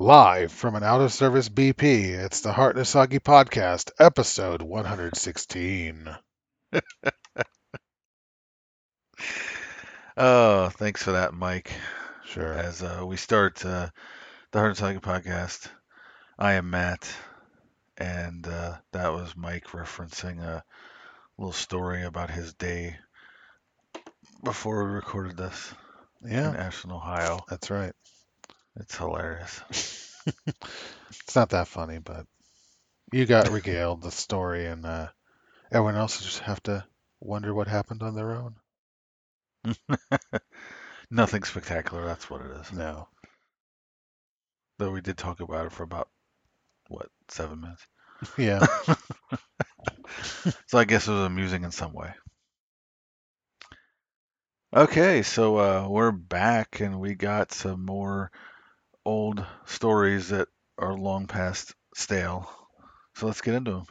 Live from an out of service BP, it's the Heart Nasagi Podcast, episode 116. Oh, thanks for that, Mike. Sure. As uh, we start uh, the Heart and Saga podcast, I am Matt, and uh, that was Mike referencing a little story about his day before we recorded this yeah. in Ashland, Ohio. that's right. It's hilarious. It's not that funny, but you got regaled the story, and uh, everyone else just have to wonder what happened on their own. Nothing spectacular, that's what it is. No. Though we did talk about it for about, what, seven minutes? Yeah. So I guess it was amusing in some way. Okay, so uh, we're back and we got some more old stories that are long past stale. So let's get into them.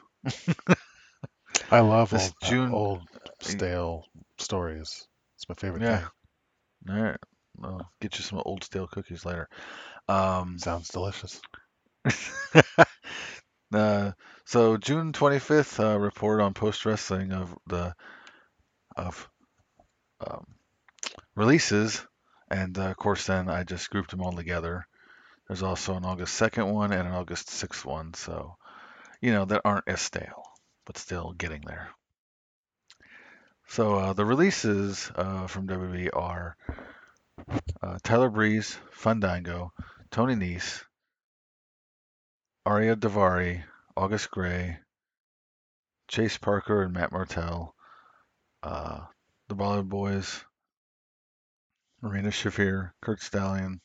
I love This old, June- old stale stories. It's my favorite Yeah. thing. All right, I'll get you some old stale cookies later. Um, Sounds delicious. uh, so June 25th, uh, report on post wrestling of the of um, releases, and uh, of course then I just grouped them all together. There's also an August 2nd one and an August 6th one, so you know that aren't as stale, but still getting there. So uh, the releases uh, from WWE are uh, Tyler Breeze, Fandango, Tony Nese, Ariya Daivari, August Grey, Chase Parker and Matt Martel, uh, the Bollywood Boys, Marina Shafir, Curt Stallion.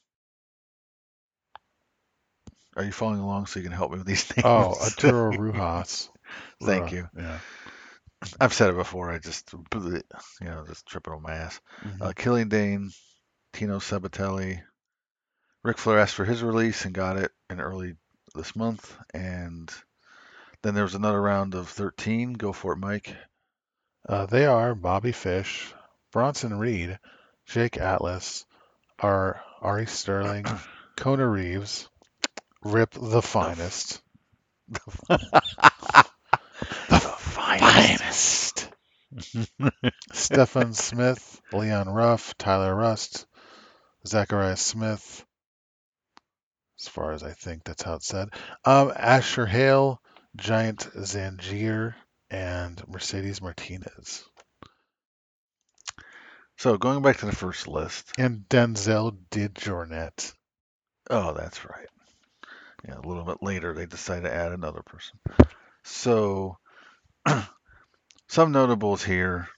Are you following along so you can help me with these things? Oh, Arturo Ruas. Thank you. Yeah. I've said it before. I just, you know, just tripping on my ass. Mhm. Uh, Killian Dain, Tino Sabatelli. Ric Flair asked for his release and got it in early this month. And then there was another round of 13. Go for it, Mike. Uh, they are Bobby Fish, Bronson Reed, Jake Atlas, are Ari Sterling, Kona Reeves, Rip the Finest, The finest. Stefan Smith, Leon Ruff, Tyler Rust, Zachariah Smith. As far as I think that's how it's said. Um, Asher Hale, Giant Zanjeer, and Mercedes Martinez. So going back to the first list. And Denzel DeJournette. Oh, that's right. Yeah, a little bit later they decide to add another person. So some notables here,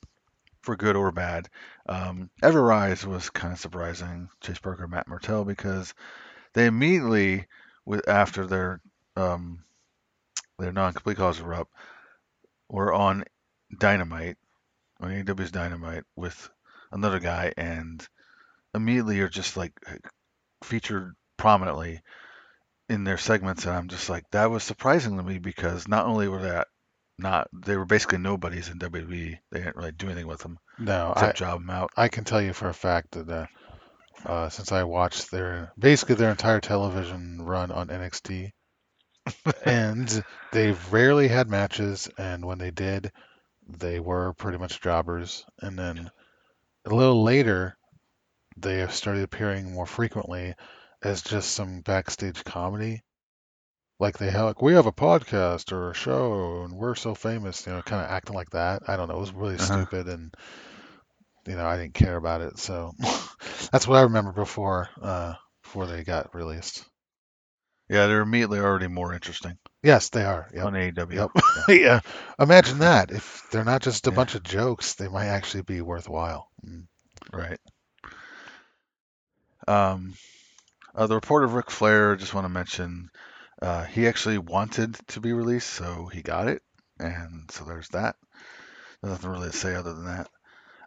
for good or bad. Um, Ever Rise was kind of surprising. Chase Parker, Matt Martell, because they immediately, with after their um, their non-complete cause of up, were on Dynamite, on AEW's Dynamite with another guy, and immediately are just like featured prominently in their segments, and I'm just like, that was surprising to me because not only were that not they were basically nobodies in WWE, they didn't really do anything with them No, I, job them out. I can tell you for a fact that uh, uh, since I watched their basically their entire television run on NXT, and they've rarely had matches, and when they did, they were pretty much jobbers. And then a little later, they have started appearing more frequently as just some backstage comedy. Like they have, like, we have a podcast or a show, and we're so famous, you know, kind of acting like that. I don't know. It was really Uh-huh. stupid, and you know, I didn't care about it. So that's what I remember before, uh, before they got released. Yeah, they're immediately already more interesting Yes, they are. Yep. on AEW. Yep. yeah. Imagine that. If they're not just a Yeah. bunch of jokes, they might actually be worthwhile. Mm. Right. Um, uh, the report of Ric Flair, just want to mention, uh, he actually wanted to be released, so he got it, and so there's that. There's nothing really to say other than that.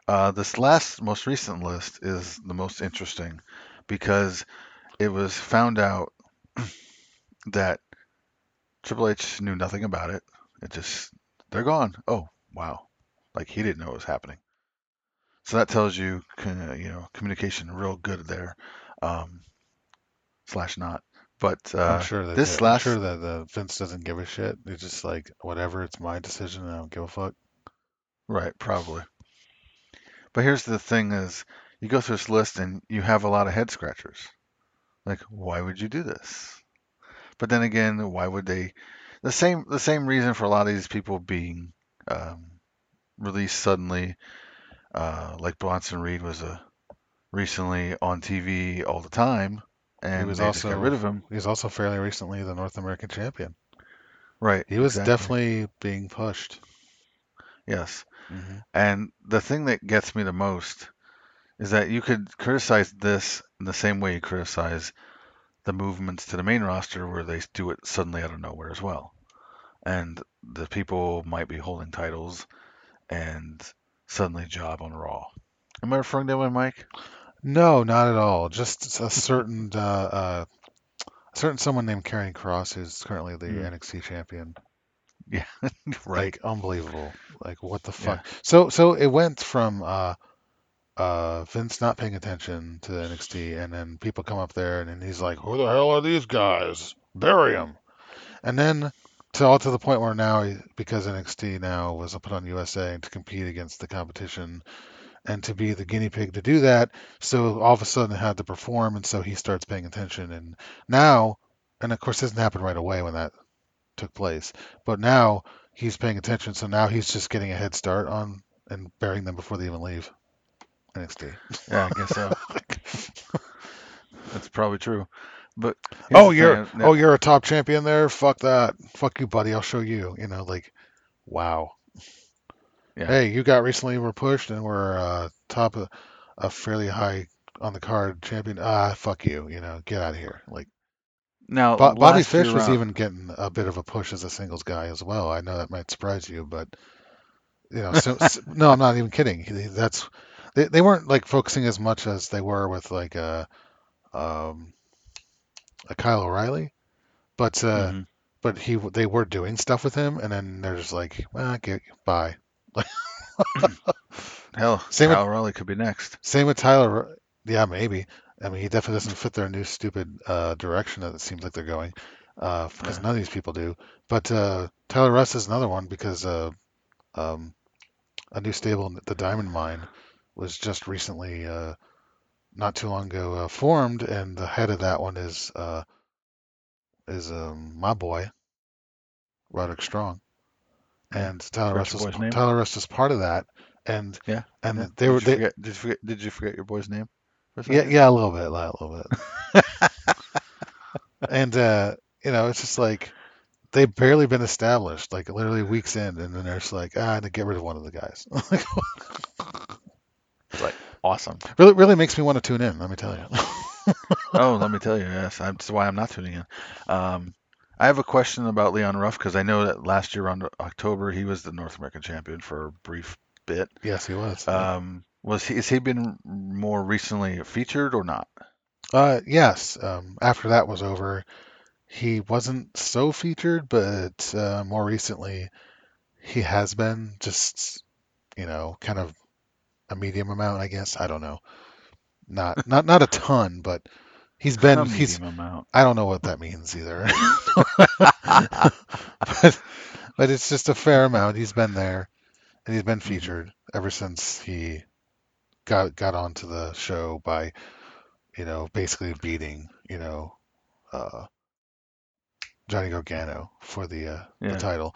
Uh, this last, most recent list is the most interesting because it was found out that Triple H knew nothing about it. It just, they're gone. Oh, wow. Like he didn't know it was happening. So that tells you, you know, communication real good there, um, slash not. But uh, I'm sure that this they- last I'm sure that the Vince doesn't give a shit. He's just like, whatever, it's my decision. I don't give a fuck. Right, probably. But here's the thing is you go through this list and you have a lot of head scratchers. Like, why would you do this? But then again, why would they the same the same reason for a lot of these people being um, released suddenly, uh, like Bronson Reed was a recently on TV all the time, and he was they just got also- rid of him. He was also fairly recently the North American champion. Right. He was exactly. definitely being pushed. yes. hmm And the thing that gets me the most is that you could criticize this in the same way you criticize the movements to the main roster where they do it suddenly out of nowhere as well. And the people might be holding titles and suddenly job on Raw. Am I referring to way, Mike? No, not at all. Just a certain uh, uh, a certain someone named Karrion Kross who's currently the Hmm. NXT champion. Yeah, right. Like unbelievable. Like what the fuck? So so it went from uh uh Vince not paying attention to NXT and then people come up there and then he's like, Who the hell are these guys? Bury them. And then to all to the point where now he- because NXT now was put on USA to compete against the competition and to be the guinea pig to do that, so all of a sudden it had to perform and so he starts paying attention and now and of course this didn't happen right away when that took place. But now he's paying attention, so now he's just getting a head start on and burying them before they even leave NXT. Yeah, I guess so. That's probably true. But oh, you're thing, oh you're a top champion there. Fuck that. Fuck you, buddy. I'll show you. You know, like, wow. Yeah. Hey, you got recently were pushed and we're uh, top of a fairly high on the card champion. Ah, fuck you. You know, get out of here. Like. now Bo- Bobby Fish was around- even getting a bit of a push as a singles guy as well. I know that might surprise you, but you know, so, s- no, I'm not even kidding. That's they, they weren't like focusing as much as they were with like a um a Kyle O'Reilly, but uh, Mhm. but he they were doing stuff with him, and then they're just like, well, get bye. hell, Same with- Kyle O'Reilly could be next. Same with Tyler. Yeah, maybe. I mean, he definitely doesn't fit their new stupid uh, direction that it seems like they're going, uh, because Yeah. none of these people do. But uh, Tyler Rust is another one because uh, um, a new stable, the Diamond Mine, was just recently, uh, not too long ago, uh, formed, and the head of that one is uh, is um, my boy, Roderick Strong. And Tyler Forgot Rust is? Tyler Rust is part of that, and Yeah, and Yeah. they did were you they, forget, did you forget did you forget your boy's name? Yeah, yeah, a little bit, a little bit. and uh, you know, it's just like they've barely been established, like literally weeks in, and then they're just like, ah, to get rid of one of the guys. Like awesome. really, really makes me want to tune in. Let me tell you. oh, let me tell you, yes, that's why I'm not tuning in. Um, I have a question about Leon Ruff because I know that last year around October he was the North American champion for a brief bit. yes, he was. Um, was he? Has he been more recently featured or not? Uh, yes. Um, after that was over, he wasn't so featured, but uh, more recently, he has been just, you know, kind of a medium amount, I guess. I don't know. Not not not a ton, but he's been he's amount. I don't know what that means either. but but it's just a fair amount. He's been there and he's been featured ever since he got got onto the show by, you know, basically beating, you know, uh, Johnny Gargano for the uh, Yeah. the title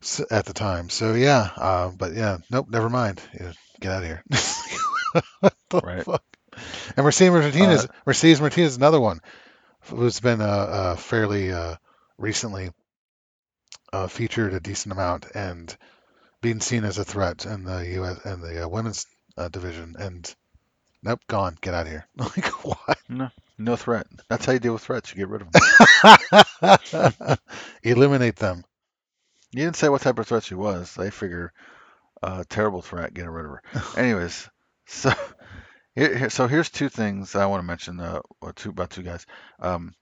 so, at the time. So yeah, uh, but yeah, nope, never mind. Yeah, get out of here. Right. fuck? And Mercedes Martinez, Mercedes Martinez, is another one who's been uh, uh, fairly uh, recently uh, featured a decent amount and being seen as a threat in the U.S. and the uh, women's uh, division. And nope, gone. Get out of here. like what? No no threat. That's how you deal with threats. You get rid of them. Eliminate them. You didn't say what type of threat she was. They figure uh, terrible threat, get rid of her. Anyways, so here, here, so here's two things I want to mention. Uh, two about two guys. Um,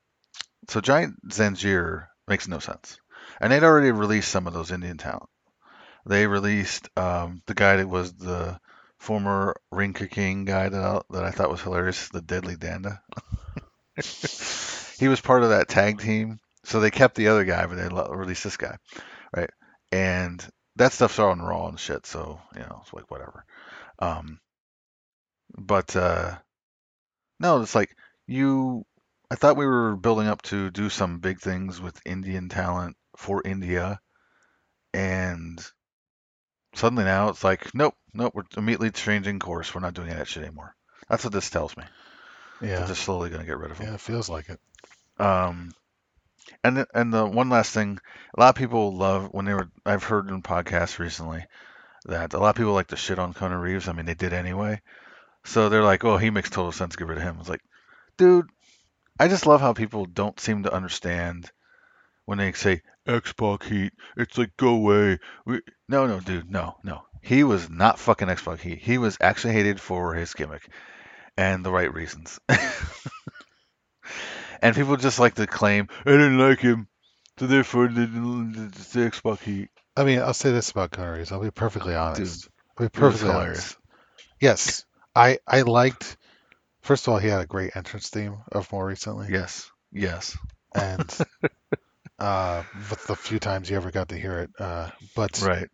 so Giant Zanjeer makes no sense, and they'd already released some of those Indian talent. They released um, the guy that was the former Ring King guy that I, that I thought was hilarious, the Deadly Danda. he was part of that tag team, so they kept the other guy, but they released this guy, right? And that stuff's all on Raw and shit, so you know, it's like whatever. Um, but uh, no, it's like you. I thought we were building up to do some big things with Indian talent for India, and suddenly now it's like, nope, nope, we're immediately changing course. We're not doing that shit anymore. That's what this tells me. Yeah, They're just slowly going to get rid of him. Yeah, it feels like it. Um, and the, and the one last thing, a lot of people love when they were. I've heard in podcasts recently that a lot of people like to shit on Kona Reeves. I mean, they did anyway. So they're like, "Oh, he makes total sense. Get rid of him." It's like, dude, I just love how people don't seem to understand when they say X-Pac heat. It's like go away. We, no, no, dude, no, no. He was not fucking X-Pac heat. He was actually hated for his gimmick and the right reasons. and people just like to claim I didn't like him, so therefore the, X-Pac heat. I mean, I'll say this about Kona I'll be perfectly honest. I'll be perfectly honest. Yes, I I liked. First of all, he had a great entrance theme of more recently, Yes, yes, and uh, with the few times you ever got to hear it. Uh, but right.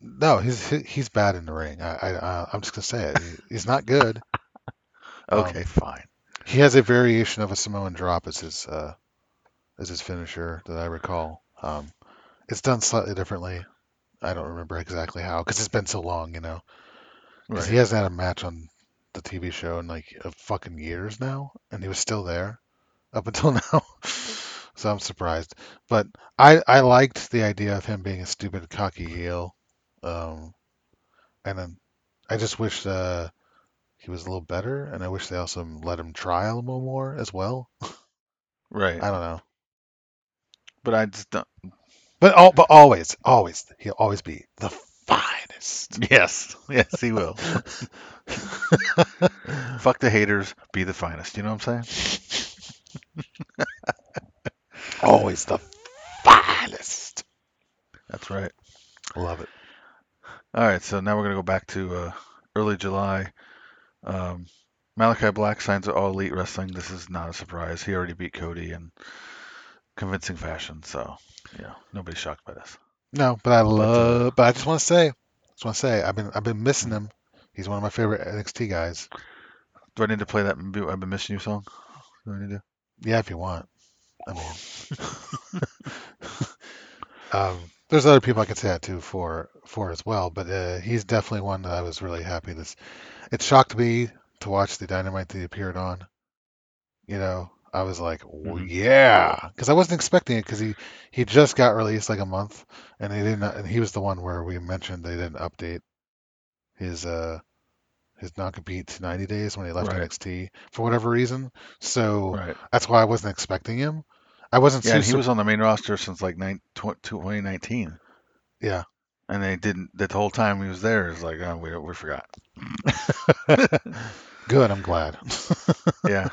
no, he's he's bad in the ring. I, I uh, I'm just gonna say it. He's not good. Um, Okay, fine. He has a variation of a Samoan drop as his uh, as his finisher that I recall. Um, it's done slightly differently. I don't remember exactly how because it's been so long, you know. 'Cause Right. he hasn't had a match on the TV show in like a fucking years now, and he was still there up until now. so I'm surprised. But I I liked the idea of him being a stupid cocky heel. Um, and then I just wish uh, he was a little better, and I wish they also let him try a little more as well. Right. I don't know. But I just don't. But all, but always, always, he'll always be the finest. Yes, yes, he will. Fuck the haters, be the finest. You know what I'm saying? always the finest. That's right. Love it. All right, so now we're gonna go back to uh, early July. Um, Malakai Black signs at All Elite Wrestling. This is not a surprise. He already beat Cody in convincing fashion, so yeah, nobody's shocked by this. No, but I uh, love. But I just want to say, just want to say, I've been I've been missing him. He's one of my favorite NXT guys. Do I need to play that "I've been missing you" song? Do I need to? Yeah, if you want. I mean, um, there's other people I could say that to for for as well, but uh, he's definitely one that I was really happy. This it shocked me to watch the Dynamite that he appeared on. You know, I was like, "Oh, Mhm. yeah, because I wasn't expecting it because he he just got released like a month, and they didn't. And he was the one where we mentioned they didn't update his uh his non-compete to 90 days when he left Right. NXT for whatever reason. So Right. that's why I wasn't expecting him. I wasn't Yeah, he sur- was on the main roster since like nine, tw- 2019. Yeah. And they didn't. The whole time he was there, it's like, oh, we we forgot. Good, I'm glad. Yeah.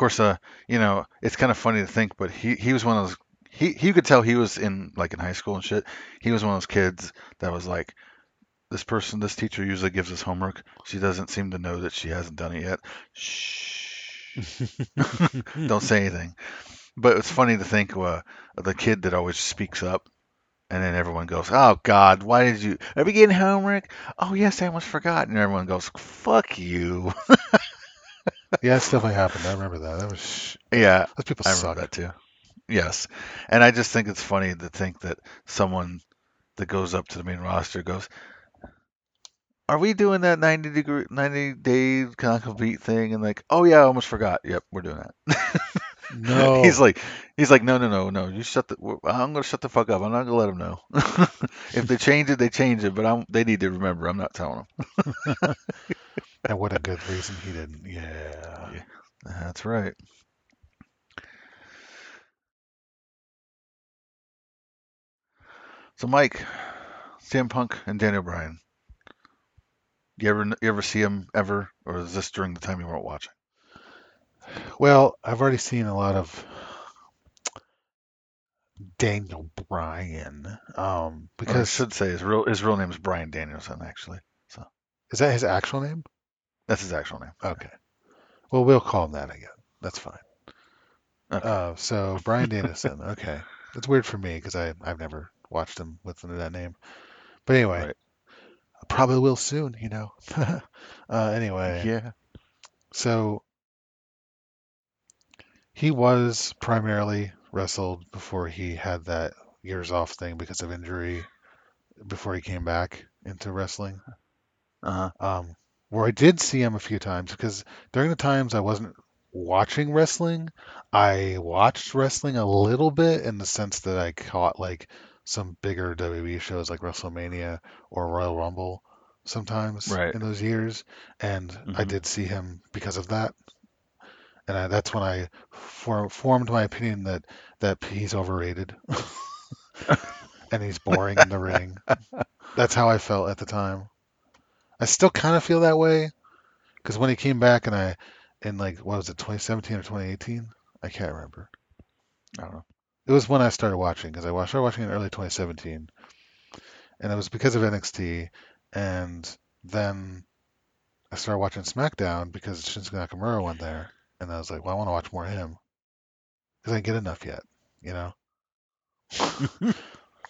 Course, uh, you know, it's kind of funny to think, but he he was one of those. He he could tell he was in like in high school and shit. He was one of those kids that was like, this person, this teacher usually gives us homework. She doesn't seem to know that she hasn't done it yet. Shh. Don't say anything. But it's funny to think uh, the kid that always speaks up, and then everyone goes, "Oh God, why did you? Are we getting homework? Oh yes, I almost forgot." And everyone goes, "Fuck you." yeah, it's definitely happened. I remember that. That was sh- yeah, those people I suck. remember that too. Yes, and I just think it's funny to think that someone that goes up to the main roster goes, "Are we doing that 90 degree, 90 day non-compete thing?" And like, "Oh yeah, I almost forgot. Yep, we're doing that." No. he's like, he's like, no, no, no, no. You shut the. I'm gonna shut the fuck up. I'm not gonna let them know. if they change it, they change it. But I'm. They need to remember. I'm not telling them. And what a good reason he didn't. Yeah. That's right. So Mike, CM Punk and Daniel Bryan. You ever you ever see him ever, or is this during the time you weren't watching? Well, I've already seen a lot of Daniel Bryan. Um, I because should say his real his real name is Bryan Danielson. Actually, So, is that his actual name? That's his actual name. Okay. Well, we'll call him that again. That's fine. Okay. Uh, so Bryan Danielson. Okay, That's weird for me because I I've never watched him with that name. But anyway, Right. I probably will soon. You know. uh, anyway, Yeah. so he was primarily wrestled before he had that years off thing because of injury. Before he came back into wrestling. Uh huh. um, where I did see him a few times because during the times I wasn't watching wrestling, I watched wrestling a little bit in the sense that I caught like some bigger WWE shows like WrestleMania or Royal Rumble sometimes Right. in those years, and I Mhm. did see him because of that. And I, that's when I for, formed my opinion that that he's overrated and he's boring in the ring. That's how I felt at the time. I still kind of feel that way because when he came back and I, in like, what was it, 2017 or 2018? I can't remember. I don't know. It was when I started watching because I started watching in early 2017, and it was because of NXT, and then I started watching SmackDown because Shinsuke Nakamura went there, and I was like, well, I want to watch more of him because I didn't get enough yet, you know.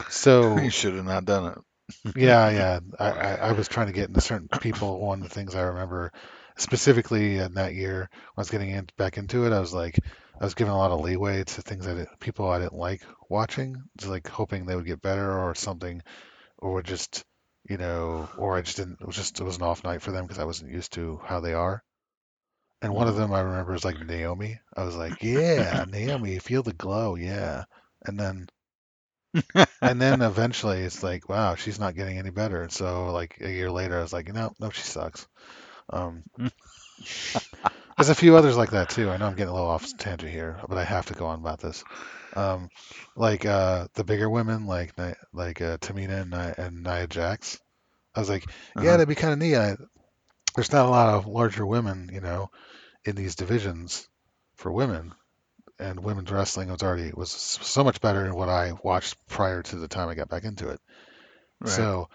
So you should have not done it. Yeah, yeah. I, I, I was trying to get into certain people. One of the things I remember specifically in that year, when I was getting in, back into it, I was like, I was giving a lot of leeway to things I didn't, people I didn't like watching, just like hoping they would get better or something, or just, you know, or I just didn't, it was just, it was an off night for them because I wasn't used to how they are. And one of them I remember is like Naomi. I was like, yeah, Naomi, feel the glow, yeah. And then and then eventually it's like, wow, she's not getting any better. And so like a year later, I was like, no, no, she sucks. Um, there's a few others like that too. I know I'm getting a little off tangent here, but I have to go on about this. Um, like uh, the bigger women, like like uh, Tamina and, Nia, and Nia Jax. I was like, yeah, Uh-huh. that'd be kind of neat. I, there's not a lot of larger women, you know, in these divisions for women. And women's wrestling was already was so much better than what I watched prior to the time I got back into it. Right. So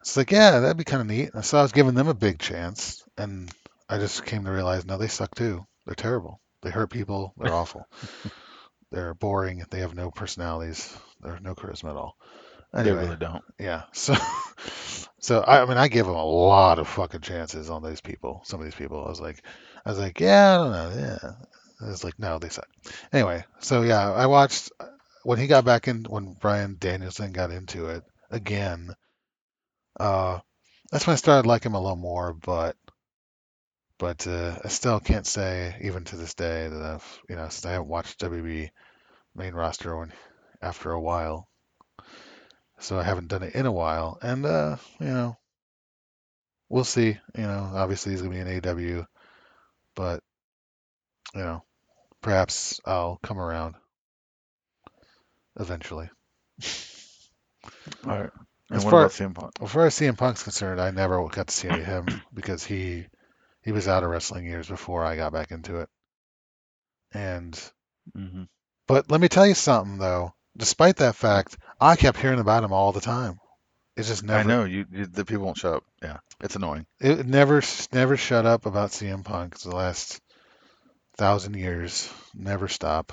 it's like, yeah, that'd be kind of neat. So I was giving them a big chance, and I just came to realize, no, they suck too. They're terrible. They hurt people. They're awful. They're boring. They have no personalities. They're no charisma at all. they really don't. yeah. So, so I, I mean, I give them a lot of fucking chances on those people. Some of these people, I was like, I was like, yeah, I don't know, yeah. I was like, no, they suck. Anyway, so yeah, I watched when he got back in when Bryan Danielson got into it again. Uh, that's when I started liking him a little more, but but uh, I still can't say even to this day that I've you know since I haven't watched WB main roster when after a while, so I haven't done it in a while, and uh, you know we'll see. You know, obviously he's gonna be in AW, but you know perhaps I'll come around eventually. All right. And As far- about CM Punk? As far as CM Punk's concerned, I never got to see any of him because he he was out of wrestling years before I got back into it. And hmm but let me tell you something though. Despite that fact, I kept hearing about him all the time. It's just never I know you, you. The people won't shut up. Yeah, it's annoying. it never never shut up about CM Punk the last thousand years. Never stop.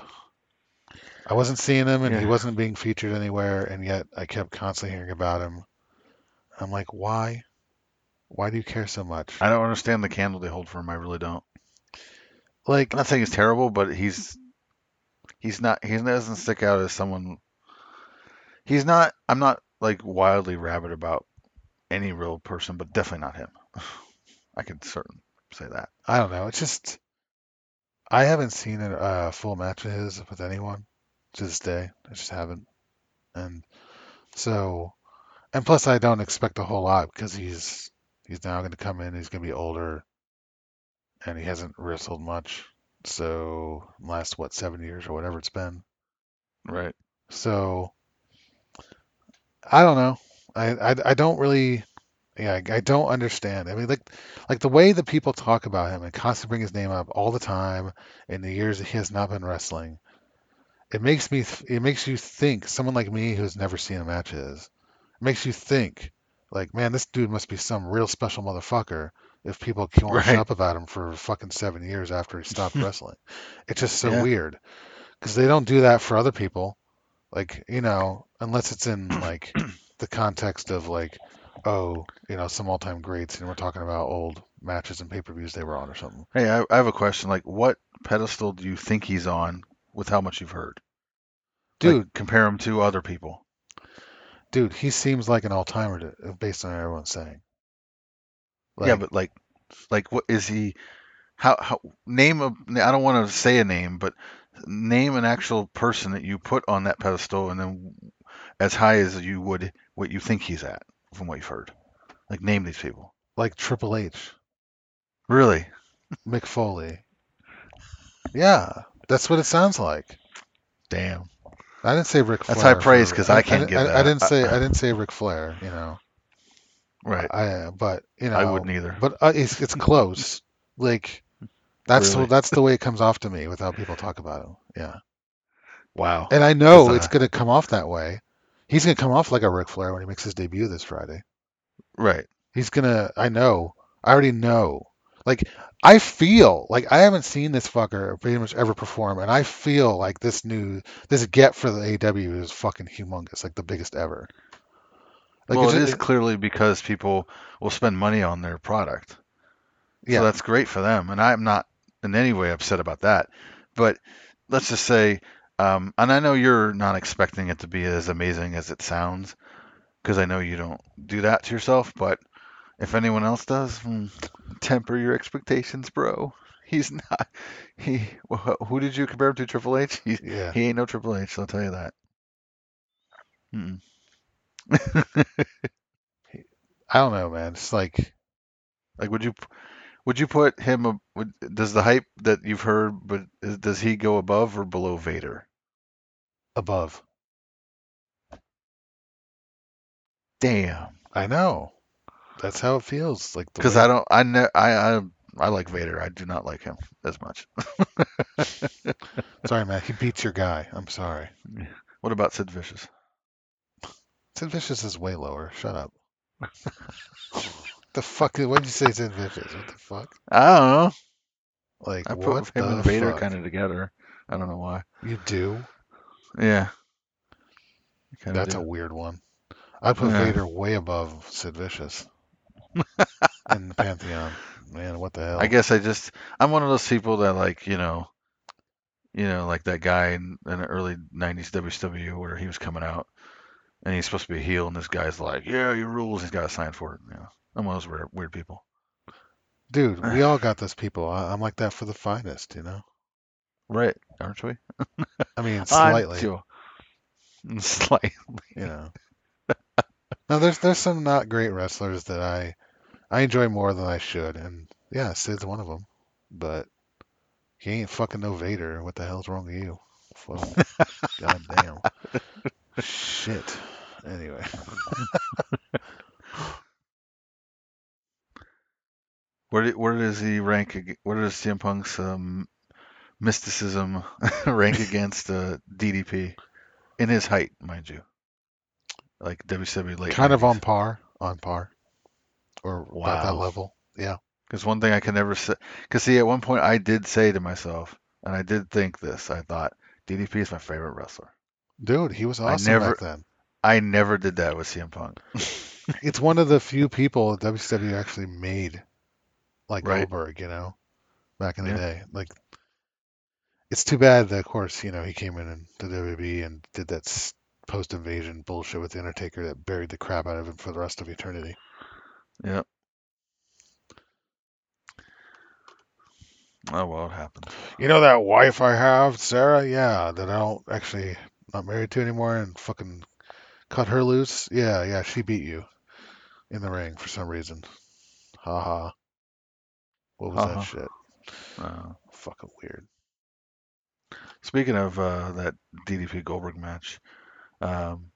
I wasn't seeing him and he wasn't being featured anywhere, and yet I kept constantly hearing about him. I'm like, why? Why do you care so much? I don't understand the candle they hold for him. I really don't. Like, I'm not saying he's terrible, but he's he's not. He doesn't stick out as someone. He's not. I'm not like wildly rabid about any real person, but definitely not him. I can certain say that. I don't know. It's just I haven't seen a uh, full match of his with anyone to this day. I just haven't, and so, and plus I don't expect a whole lot because he's he's now going to come in. He's going to be older, and he hasn't wrestled much. So last what seven years or whatever it's been. Right. So I don't know. I I, I don't really. Yeah, I, I don't understand. I mean, like, like the way that people talk about him and constantly bring his name up all the time in the years that he has not been wrestling, it makes me, th- it makes you think. Someone like me who's never seen a match his, it makes you think, like, man, this dude must be some real special motherfucker. If people can't Right. up about him for fucking seven years after he stopped wrestling, it's just so Yeah. weird. because they don't do that for other people. Like you know, unless it's in like the context of like, oh, you know, some all-time greats, and we're talking about old matches and pay-per-views they were on or something. Hey, I, I have a question. Like, what pedestal do you think he's on with how much you've heard? Like, Dude, compare him to other people. dude, he seems like an all-timer to, based on what everyone's saying. yeah, but like, like, what is he? How how name a? I don't want to say a name, but name an actual person that you put on that pedestal, and then as high as you would what you think he's at from what you've heard. Like, name these people. like Triple H, Really? Mick Foley. Yeah, that's what it sounds like. Damn. I didn't say Ric Flair. That's high praise for- 'cause I can't didn't- give I, that. didn't say I- didn't say Ric Flair. You know, Right. I but you know I wouldn't either. But uh, it's it's close. Like that's Really? the, that's the way it comes off to me without people talk about him. Yeah, Wow. and I know uh, it's gonna come off that way. He's gonna come off like a Ric Flair when he makes his debut this Friday. Right. He's gonna. I know. I already know. Like I feel like I haven't seen this fucker pretty much ever perform, and I feel like this new this get for the AW is fucking humongous, like the biggest ever. Like well, it just- is clearly because people will spend money on their product. yeah. So that's great for them, and I'm not in any way upset about that. But let's just say, um, and I know you're not expecting it to be as amazing as it sounds, because I know you don't do that to yourself. But if anyone else does, hmm, temper your expectations, bro. He's not. He. Who did you compare him to? Triple H. He, yeah. he ain't no Triple H. I'll tell you that. Mm-mm. I don't know, man. It's like Like, would you would you put him? Would, does the hype that you've heard, but is, does he go above or below Vader? Above. Damn. I know. That's how it feels. Like Because I don't. I ne- I I I like Vader. I do not like him as much. Sorry, man. He beats your guy. I'm sorry. What about Sid Vicious? Sid Vicious is way lower. Shut up. the fuck? What did you say, Sid Vicious? What the fuck? I don't know. Like I put him and Vader kind of together. I don't know why. You do? Yeah. That's a weird one. I put Yeah. Vader way above Sid Vicious in the pantheon. Man, what the hell? I guess I just I'm one of those people that like you know, you know, like that guy in, in the early '90s WCW where he was coming out, and he's supposed to be a heel, and this guy's like, "Yeah, your rules." He's got a sign for it. You know, I'm one of those weird, weird people. Dude, we all got those people. I, I'm like that for the finest, you know. Right? Aren't we? I mean, slightly, Joe. Slightly. you know. now, there's there's some not great wrestlers that I I enjoy more than I should, and yeah, Sid's one of them. But he ain't fucking no Vader. What the hell's wrong with you? Well, God damn. Shit. Anyway, Where where does he rank? Where does CM Punk's um, mysticism rank against uh, DDP in his height, mind you? Like WCW late. kind of on par, on par, or about that level. Yeah. Because one thing I can never say, because see, at one point I did say to myself, and I did think this, I thought DDP is my favorite wrestler. Dude, he was awesome never- back then. I never did that with CM Punk. It's one of the few people that WCW actually made like Right. Goldberg, you know, back in the Yeah. day. Like, it's too bad that, of course, you know, he came in and the WWE and did that post-invasion bullshit with the Undertaker that buried the crap out of him for the rest of eternity. Yep. Oh well, it happened. You know that wife I have, Sarah? Yeah, that I don't actually not married to anymore, and fucking cut her loose. Yeah, yeah, she beat you in the ring for some reason. Ha ha. What was Ha that ha. shit? Uh, Fucking weird. Speaking of uh, that DDP Goldberg match, um,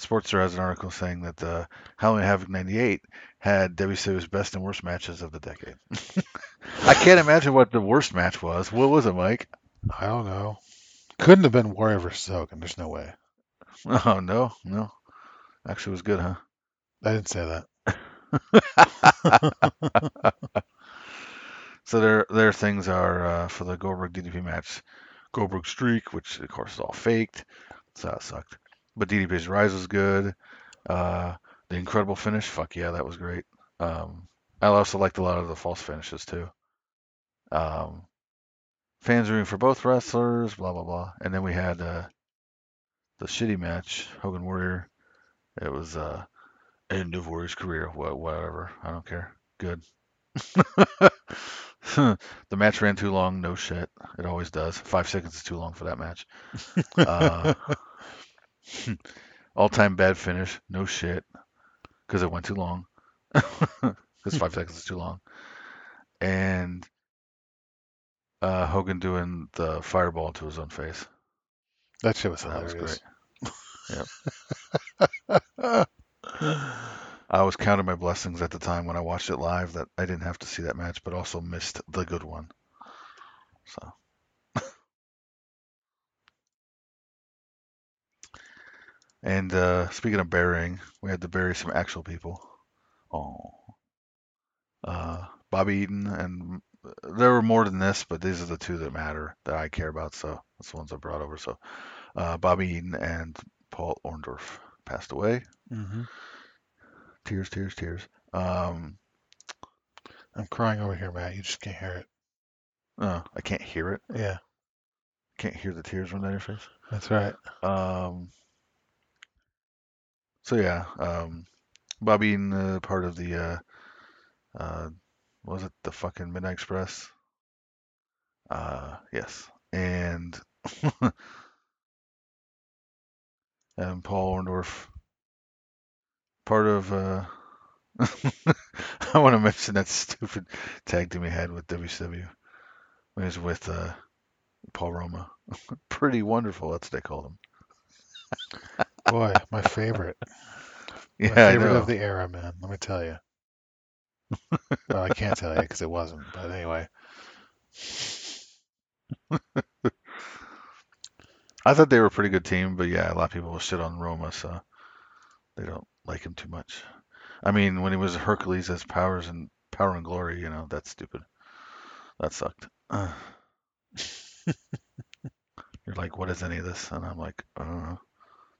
Sportster has an article saying that uh, Halloween Havoc '98 had WCW's best and worst matches of the decade. I can't imagine what the worst match was. What was it, Mike? I don't know. Couldn't have been Warrior versus Hogan. There's no way. Oh no, no. Actually, it was good, huh? I didn't say that. So their their things are uh, for the Goldberg DDP match. Goldberg streak, which of course is all faked. So that sucked. But DDP's Rise was good. Uh, the incredible finish, fuck yeah, that was great. Um, I also liked a lot of the false finishes too. Um, fans rooting for both wrestlers, blah blah blah. And then we had uh, the shitty match, Hogan Warrior. It was uh, end of Warrior's career, wha- whatever. I don't care. Good. the match ran too long. No shit. It always does. Five seconds is too long for that match. Uh, all time bad finish. No shit. Because it went too long. Because five seconds is too long. And uh, Hogan doing the fireball to his own face. that shit was hilarious. That was great. I was counting my blessings at the time when I watched it live that I didn't have to see that match, but also missed the good one. So. and uh, speaking of burying, we had to bury some actual people. Oh. Uh, Bobby Eaton, and there were more than this, but these are the two that matter that I care about. So that's the ones I brought over. So uh, Bobby Eaton and Paul Orndorff passed away. hmm Tears, tears, tears. Um, I'm crying over here, Matt. You just can't hear it. uh, I can't hear it. Yeah, Can't hear the tears run down your face. that's right. Um, so yeah, um, Bobby Eaton, uh, part of the, uh, uh, what was it the fucking Midnight Express? Uh, yes, and and Paul Orndorff, part of. Uh, I want to mention that stupid tag team he had with WCW. He was with uh, Paul Roma. Pretty wonderful. That's what they called him. Boy, my favorite. Yeah, my I favorite of the era, man. Let me tell you. well, I can't tell you because it wasn't. But anyway, I thought they were a pretty good team, but yeah, a lot of people will shit on Roma, so they don't like him too much. I mean, when he was Hercules as Powers and Power and Glory, you know, that's stupid. That sucked. Uh. You're like, what is any of this? And I'm like, I don't know.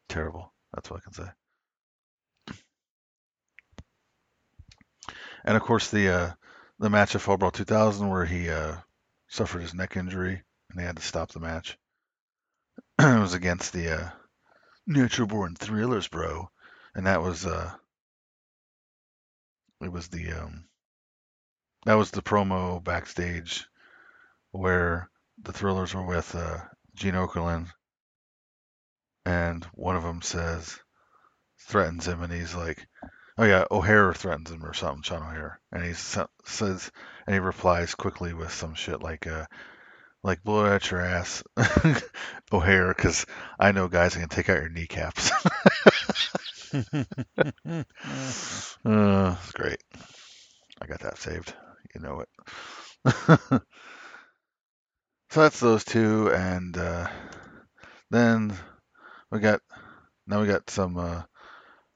Terrible. That's what I can say. And of course, the uh, the match at Fall Brawl 2000 where he uh, suffered his neck injury and they had to stop the match. it was against the uh, Natural Born Thrillers, bro, and that was uh, it was the um, that was the promo backstage where the Thrillers were with uh, Gene Okerlund, and one of them says threatens him, and he's like, "Oh yeah, O'Haire threatens him or something, Sean O'Haire," and he says, and he replies quickly with some shit like, uh, like blow it at your ass, O'Haire, because I know guys that can take out your kneecaps. uh, it's great. I got that saved. You know it. so that's those two, and uh, then we got now we got some uh,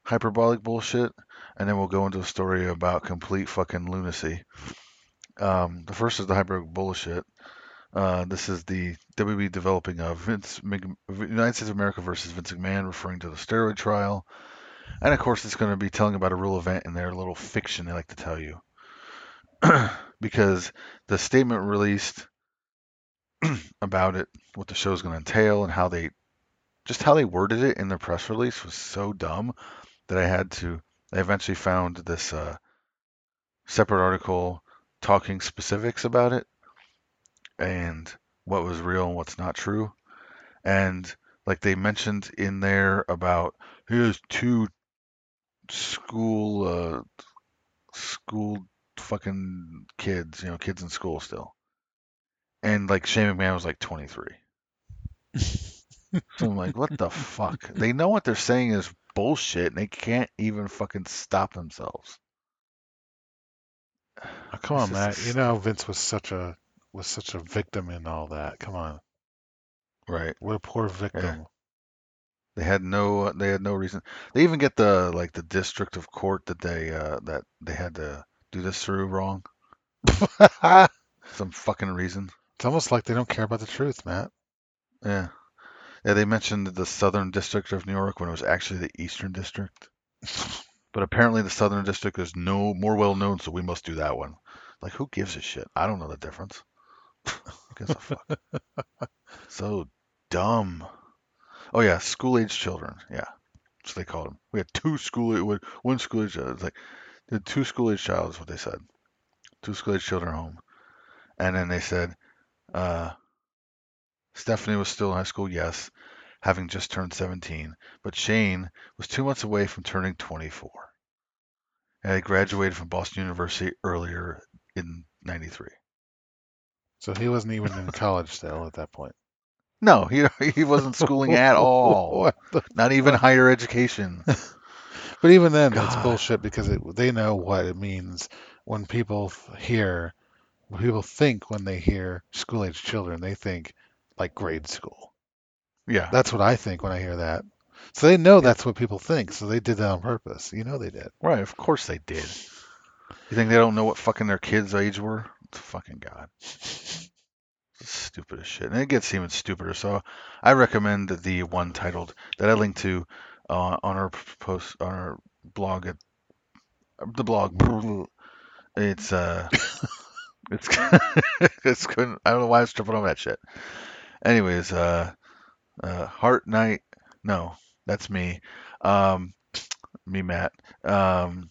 hyperbolic bullshit, and then we'll go into a story about complete fucking lunacy. Um, the first is the hyperbolic bullshit. Uh, this is the WB developing of Vince Mc, United States of America versus Vince McMahon, referring to the steroid trial, and of course it's going to be telling about a real event in their little fiction they like to tell you, because the statement released about it, what the show's going to entail, and how they just how they worded it in the press release was so dumb that I had to. I eventually found this uh, separate article talking specifics about it and what was real and what's not true. And like they mentioned in there about here's two school uh school fucking kids, you know, kids in school still. And like Shane McMahon was like 23. So I'm like, what the fuck? They know what they're saying is bullshit and they can't even fucking stop themselves. Oh, come on, Matt. You know Vince was such a was such a victim in all that. Come on, Right. what a poor victim. They had no they had no reason. They even get the like the district of court that they uh that they had to do this through wrong. Some fucking reason. It's almost like they don't care about the truth, Matt. Yeah. Yeah, they mentioned the Southern District of New York when it was actually the Eastern District. But apparently the Southern District is no more well known, so we must do that one. Like, who gives a shit? I don't know the difference. Gives a fuck? so dumb. Oh yeah, school age children. Yeah, what they called them. We had two school one school age. It's like the two school age child is what they said. Two school age children home, and then they said, uh, Stephanie was still in high school. Yes, having just turned 17, but Shane was two months away from turning 24. And he graduated from Boston University earlier in 93. So he wasn't even in college still at that point. No, he, he wasn't schooling at all. Not even higher education. But even then, it's bullshit because it, they know what it means when people hear, when people think when they hear school age children, they think like grade school. Yeah. That's what I think when I hear that. So they know that's what people think. So they did that on purpose. You know they did. Right, of course they did. You think they don't know what fucking their kids' age were? Fucking God. Stupid as shit. And it gets even stupider. So I recommend the one titled that I linked to uh, on our post on our blog at the blog. It's uh it's it's I don't know why I was tripping on that shit. Anyways, uh uh Heart Night no, that's me. Um me Matt. Um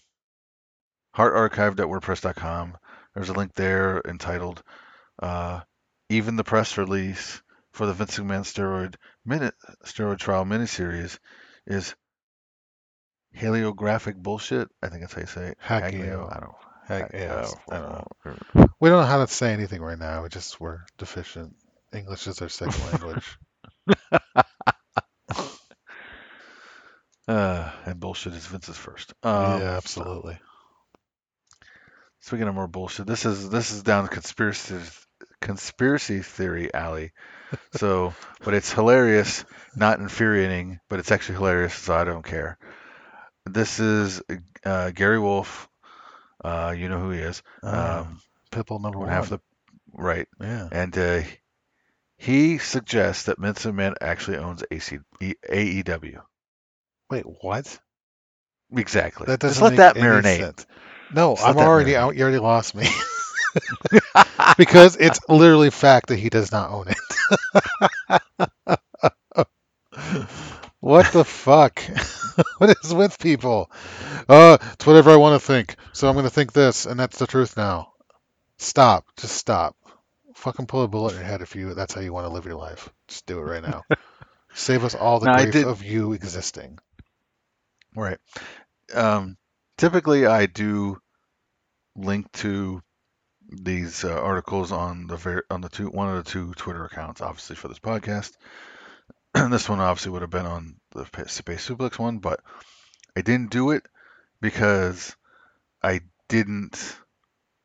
heartarchived.wordpress.com. There's a link there entitled uh, "Even the press release for the Vince McMahon steroid minute steroid trial miniseries is heliographic bullshit." I think that's how you say it. Hackio. I don't. Heck, hack- yeah, uh, I don't know. We don't know how to say anything right now. We just we're deficient. English is our second language. Uh, and bullshit is Vince's first. Um, yeah, absolutely. Speaking of more bullshit, this is this is down conspiracy conspiracy theory alley. So, but it's hilarious, not infuriating, but it's actually hilarious, so I don't care. This is uh, Gary Wolfe. Uh, you know who he is. Uh, Um, Pitbull number one half the right, yeah. and uh, he suggests that Vince McMahon actually owns AC, AEW. Wait, what? Exactly. That Just doesn't let make that marinate. sense. No, I'm already out. You already lost me. because it's literally fact that he does not own it. what the fuck? what is with people? Uh, it's whatever I want to think. So I'm going to think this, and that's the truth now. Stop. Just stop. Fucking pull a bullet in your head if you that's how you want to live your life. Just do it right now. Save us all the No, grief of you existing. Right. Um, typically, I do link to these uh, articles on the ver- on the two one of the two Twitter accounts, obviously for this podcast. this one obviously would have been on the Space Suplex one, but I didn't do it because I didn't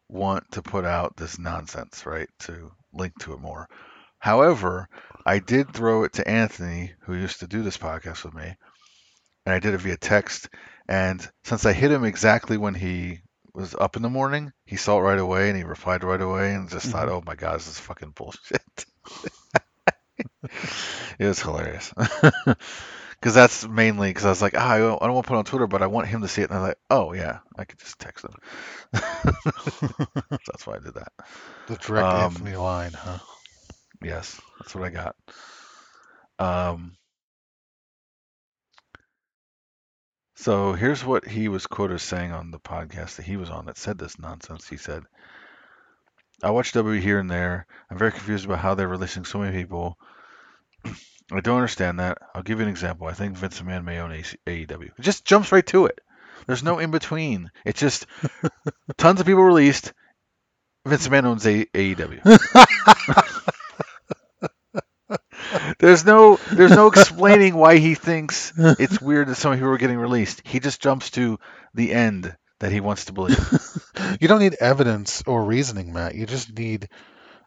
want to put out this nonsense, right? To link to it more. However, I did throw it to Anthony, who used to do this podcast with me, and I did it via text. And since I hit him exactly when he was up in the morning, he saw it right away and he replied right away and just thought, oh my God, this is fucking bullshit. it was hilarious. Because that's mainly because I was like, ah, I don't, I don't want to put it on Twitter, but I want him to see it. And I was like, oh, yeah, I could just text him. that's why I did that. The direct Um, Anthony line, huh? Yes, that's what I got. Um, so here's what he was quoted as saying on the podcast that he was on that said this nonsense. He said, I watch W here and there. I'm very confused about how they're releasing so many people. I don't understand that. I'll give you an example. I think Vince McMahon may own AEW. It just jumps right to it. There's no in between. It's just tons of people released. Vince McMahon owns A- AEW. There's no there's no explaining why he thinks it's weird that some people are getting released. He just jumps to the end that he wants to believe. You don't need evidence or reasoning, Matt. You just need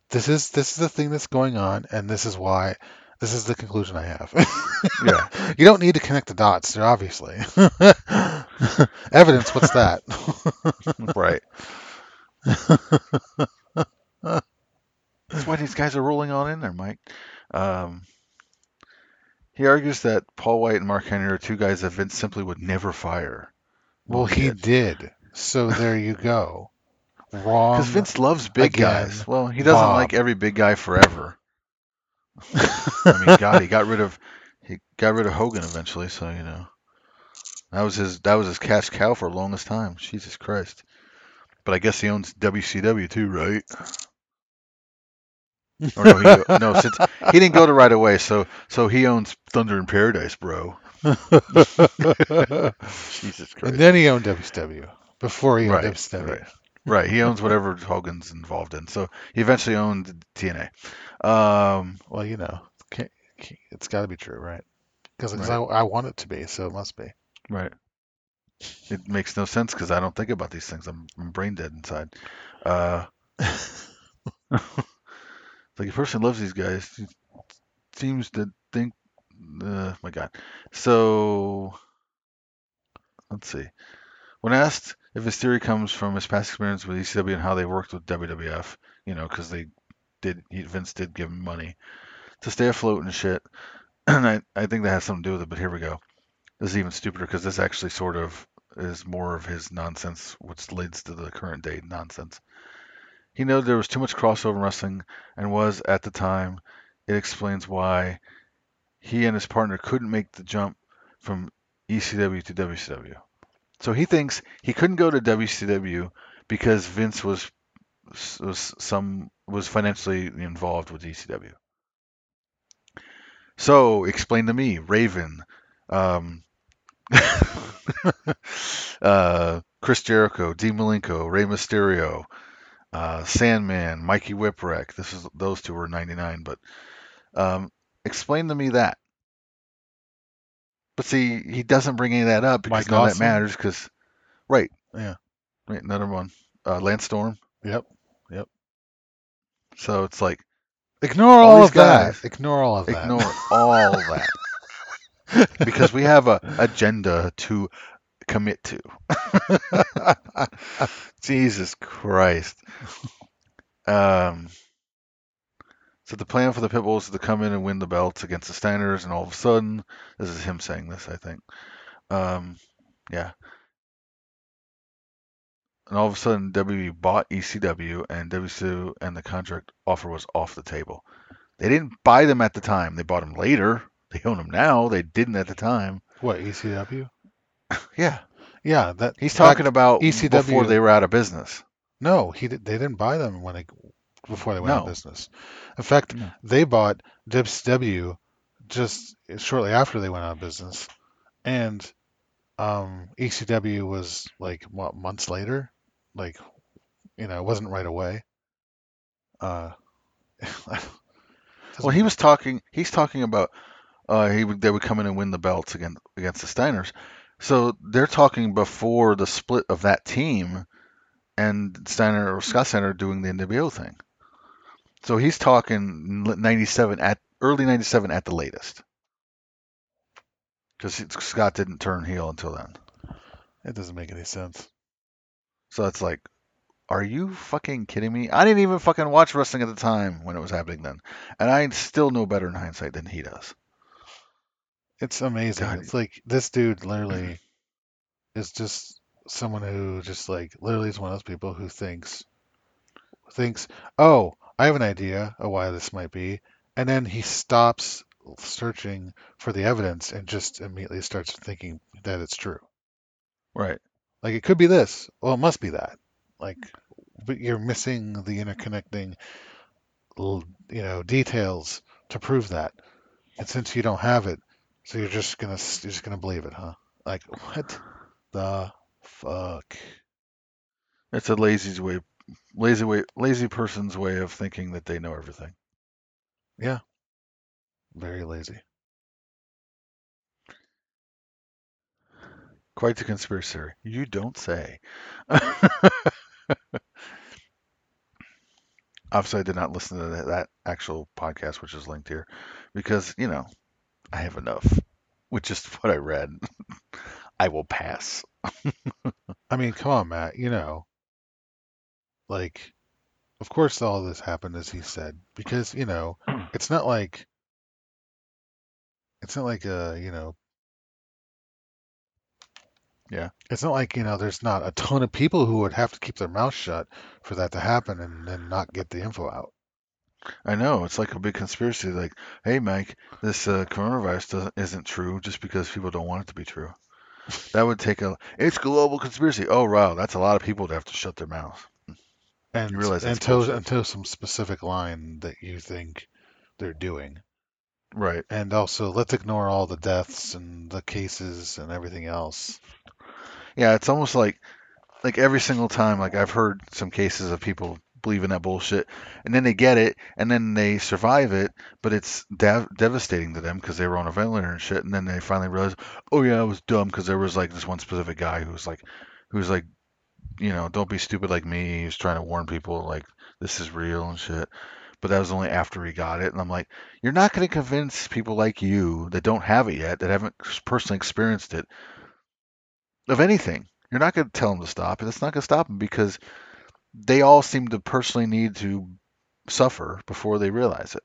this is this is the thing that's going on, and this is why this is the conclusion I have. Yeah. You don't need to connect the dots, there obviously. evidence, what's that? right. That's why these guys are rolling on in there, Mike. Um, He argues that Paul White and Mark Henry are two guys that Vince simply would never fire. Well, he did. did. So there you go. Wrong. Because Vince loves big again, guys. Well, he doesn't Bob. like every big guy forever. I mean, God, he got rid of he got rid of Hogan eventually, so you know that was his that was his cash cow for the longest time. Jesus Christ! But I guess he owns WCW too, right? Or no, he, no, since he didn't go to right away, so so he owns Thunder in Paradise, bro. Jesus Christ! and then he owned WCW before he owned Right, WCW. right. Right, he owns whatever Hogan's involved in. So he eventually owned TNA. Um, Well, you know, can't, can't- it's got to be true, right? Because Right. I, I want it to be, so it must be. Right. It makes no sense because I don't think about these things. I'm, I'm brain dead inside. Uh, like a person loves these guys seems to think. Uh, my God. So let's see. When asked if his theory comes from his past experience with ECW and how they worked with WWF, you know, because they did, he, Vince did give him money to stay afloat and shit. And I, I think that has something to do with it. But here we go. This is even stupider because this actually sort of is more of his nonsense, which leads to the current day nonsense. He noted there was too much crossover in wrestling and was, at the time, it explains why he and his partner couldn't make the jump from ECW to WCW. So he thinks he couldn't go to WCW because Vince was was some was financially involved with ECW. So explain to me, Raven, um, uh, Chris Jericho, Dean Malenko, Rey Mysterio, uh, Sandman, Mikey Whipwreck. This is those two were 99, but um, explain to me that. But see, he doesn't bring any of that up because Mike none of that matters. Because right, Yeah. right, another one, uh, Lance Storm. Yep. Yep. So it's like Ignore All all, these of that. Ignore all of that. ignore all that because we have a agenda to commit to. Jesus Christ. Um, so the plan for the Pitbulls is to come in and win the belts against the Steiners, and all of a sudden, this is him saying this, I think. Um, yeah. And all of a sudden, WWE bought ECW, and WCW and the contract offer was off the table. They didn't buy them at the time. They bought them later. They own them now. They didn't at the time. What ECW? Yeah. Yeah, that He's talking about ECW before they were out of business. No, he did, they didn't buy them when they before they went out of business. In fact, No. they bought WCW just shortly after they went out of business, and um, ECW was like what months later, like you know, it wasn't right away. Uh, Well, he was talking. He's talking about uh, he would they would come in and win the belts against against the Steiners. So they're talking before the split of that team, and Steiner or Scott Steiner doing the NWO thing. So he's talking '97 at early '97 at the latest, because Scott didn't turn heel until then. it doesn't make any sense. So it's like, are you fucking kidding me? I didn't even fucking watch wrestling at the time when it was happening then, and I still know better in hindsight than he does. It's amazing. God. It's like this dude literally is just someone who just like literally is one of those people who thinks thinks, "Oh, I have an idea of why this might be," and then he stops searching for the evidence and just immediately starts thinking that it's true. Right. Like it could be this. Well, it must be that. Like, but you're missing the interconnecting, you know, details to prove that. And since you don't have it, so you're just gonna you're just gonna believe it, huh? Like what the fuck? It's a lazy way, lazy way, lazy person's way of thinking that they know everything. Yeah, very lazy. Quite the conspiracy theory. You don't say. Obviously, I did not listen to that, that actual podcast, which is linked here, because you know I have enough with just what I read. I will pass. I mean, come on, Matt. You know, like, of course, all this happened as he said, because you know, it's not like it's not like uh you know Yeah. it's not like you know there's not a ton of people who would have to keep their mouth shut for that to happen and then not get the info out. I know it's like a big conspiracy. Like, hey, Mike, this uh, coronavirus doesn't isn't true just because people don't want it to be true. That would take a. It's global conspiracy. Oh wow, that's a lot of people to have to shut their mouths. And You realize until bullshit. until some specific line that you think they're doing. Right. And also let's ignore all the deaths and the cases and everything else. Yeah, it's almost like like every single time. Like I've heard some cases of people believing that bullshit, and then they get it, and then they survive it, but it's dev- devastating to them because they were on a ventilator and shit, and then they finally realize, oh yeah, I was dumb because there was like this one specific guy who was like, who was like, you know, don't be stupid like me. He was trying to warn people like this is real and shit. But that was only after he got it, and I'm like, you're not going to convince people like you that don't have it yet, that haven't personally experienced it, of anything. You're not going to tell them to stop, and it's not going to stop them because they all seem to personally need to suffer before they realize it.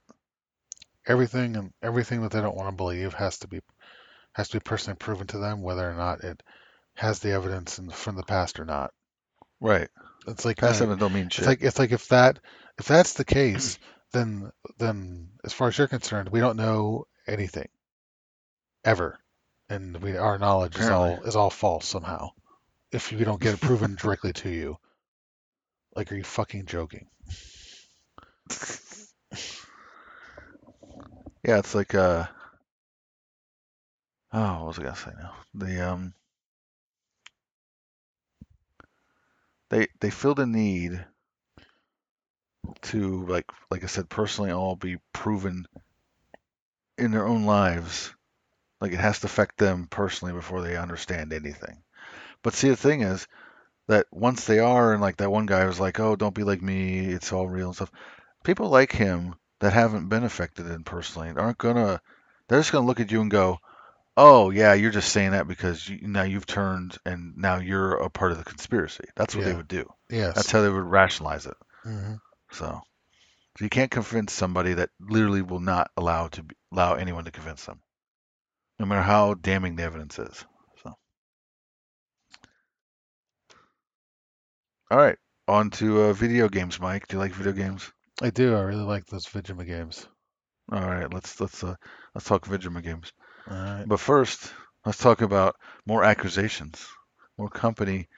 Everything and everything that they don't want to believe has to be has to be personally proven to them, whether or not it has the evidence in, from the past or not. Right. It's like Past uh, evidence don't mean it's shit. like it's like if that if that's the case, then then as far as you're concerned, we don't know anything ever, and we our knowledge is all is all false somehow. If we don't get it proven directly to you, like, are you fucking joking? Yeah, it's like uh oh, what was I gonna say now? The um they they feel the need to like like I said, personally all be proven in their own lives. Like it has to affect them personally before they understand anything. But see the thing is that once they are and like that one guy was like, Oh, don't be like me, it's all real and stuff. People like him that haven't been affected in personally aren't gonna they're just gonna look at you and go, Oh yeah, you're just saying that because you, now you've turned and now you're a part of the conspiracy. That's what they would do. Yes. That's how they would rationalize it. hmm So, so you can't convince somebody that literally will not allow to be, allow anyone to convince them, no matter how damning the evidence is. All right, on to uh, video games, Mike. Do you like video games? I do. I really like those Vigima games. All right, let's let's uh, let's talk Vigima games. All right. But first, let's talk about more acquisitions, more company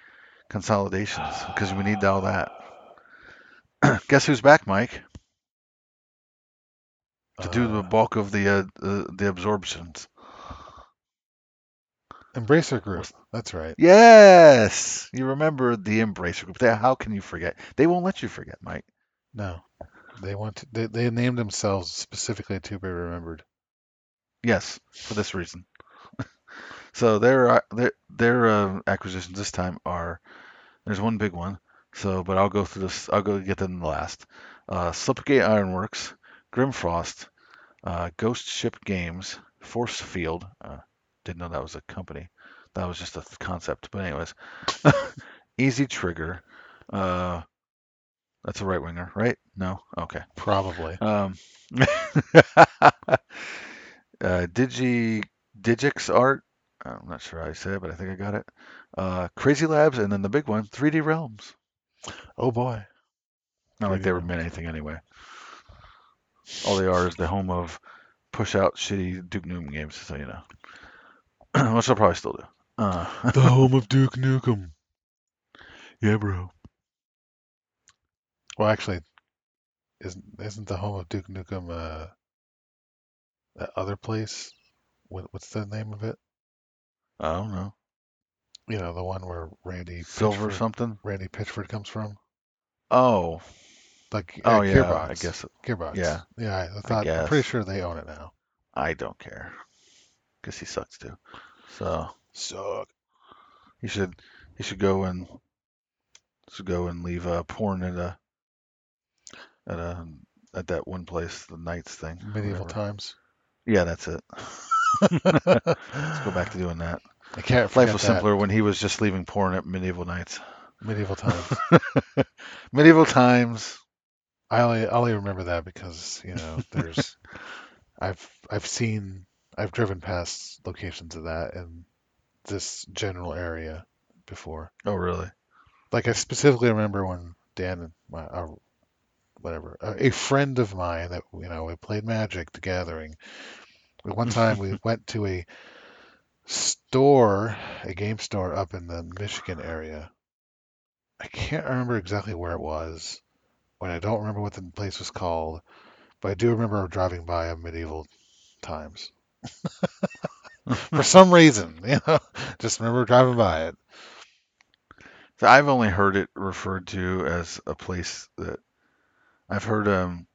consolidations, because we need all that. Guess who's back, Mike, to do the Uh, bulk of the uh, the, the absorptions? Embracer Group. That's right. Yes, you remember the Embracer Group. They- How can you forget? They won't let you forget, Mike. No, they want to, they they named themselves specifically to be remembered. Yes, for this reason. so their uh, their their uh, acquisitions this time are there's one big one. So, but I'll go through this. I'll go get them last. Uh, Slipgate Ironworks, Grimfrost, uh, Ghost Ship Games, Force Field. Uh, didn't know that was a company. That was just a concept. But anyways, Easy Trigger. Uh, that's a right winger, right? No. Okay. Probably. Um, uh, Digi Digix Art. I'm not sure how I say it, but I think I got it. Uh, Crazy Labs, and then the big one, 3D Realms. Oh boy. Not like 3D they were meant anything anyway. All they are is the home of push out shitty Duke Nukem games, so you know. Which they'll probably still do. Uh, The home of Duke Nukem. yeah, bro. Well, actually, isn't isn't the home of Duke Nukem uh that other place? What what's the name of it? I don't know. You know, the one where Randy Silver Pitchford, something? Randy Pitchford comes from. Oh, Like oh uh, yeah. Gearbox. I guess Gearbox. yeah. Yeah, I, I thought I'm pretty sure they own it now. I don't care. Guess he sucks too. So Suck. he should he should go and should go and leave uh, porn at a at a at that one place, the Knights thing. Medieval times. Yeah, that's it. Let's go back to doing that. I can't Life was that. simpler when he was just leaving porn at medieval nights. Medieval times. medieval times. I only I only remember that because you know there's I've I've seen I've driven past locations of that in this general area before. Oh, really? Like I specifically remember when Dan and my uh, whatever a, a friend of mine that you know we played Magic the Gathering. One time we went to a store, a game store up in the Michigan area. I can't remember exactly where it was, and I don't remember what the place was called, but I do remember driving by a medieval times. For some reason, you know, just remember driving by it. So I've only heard it referred to as a place that I've heard um,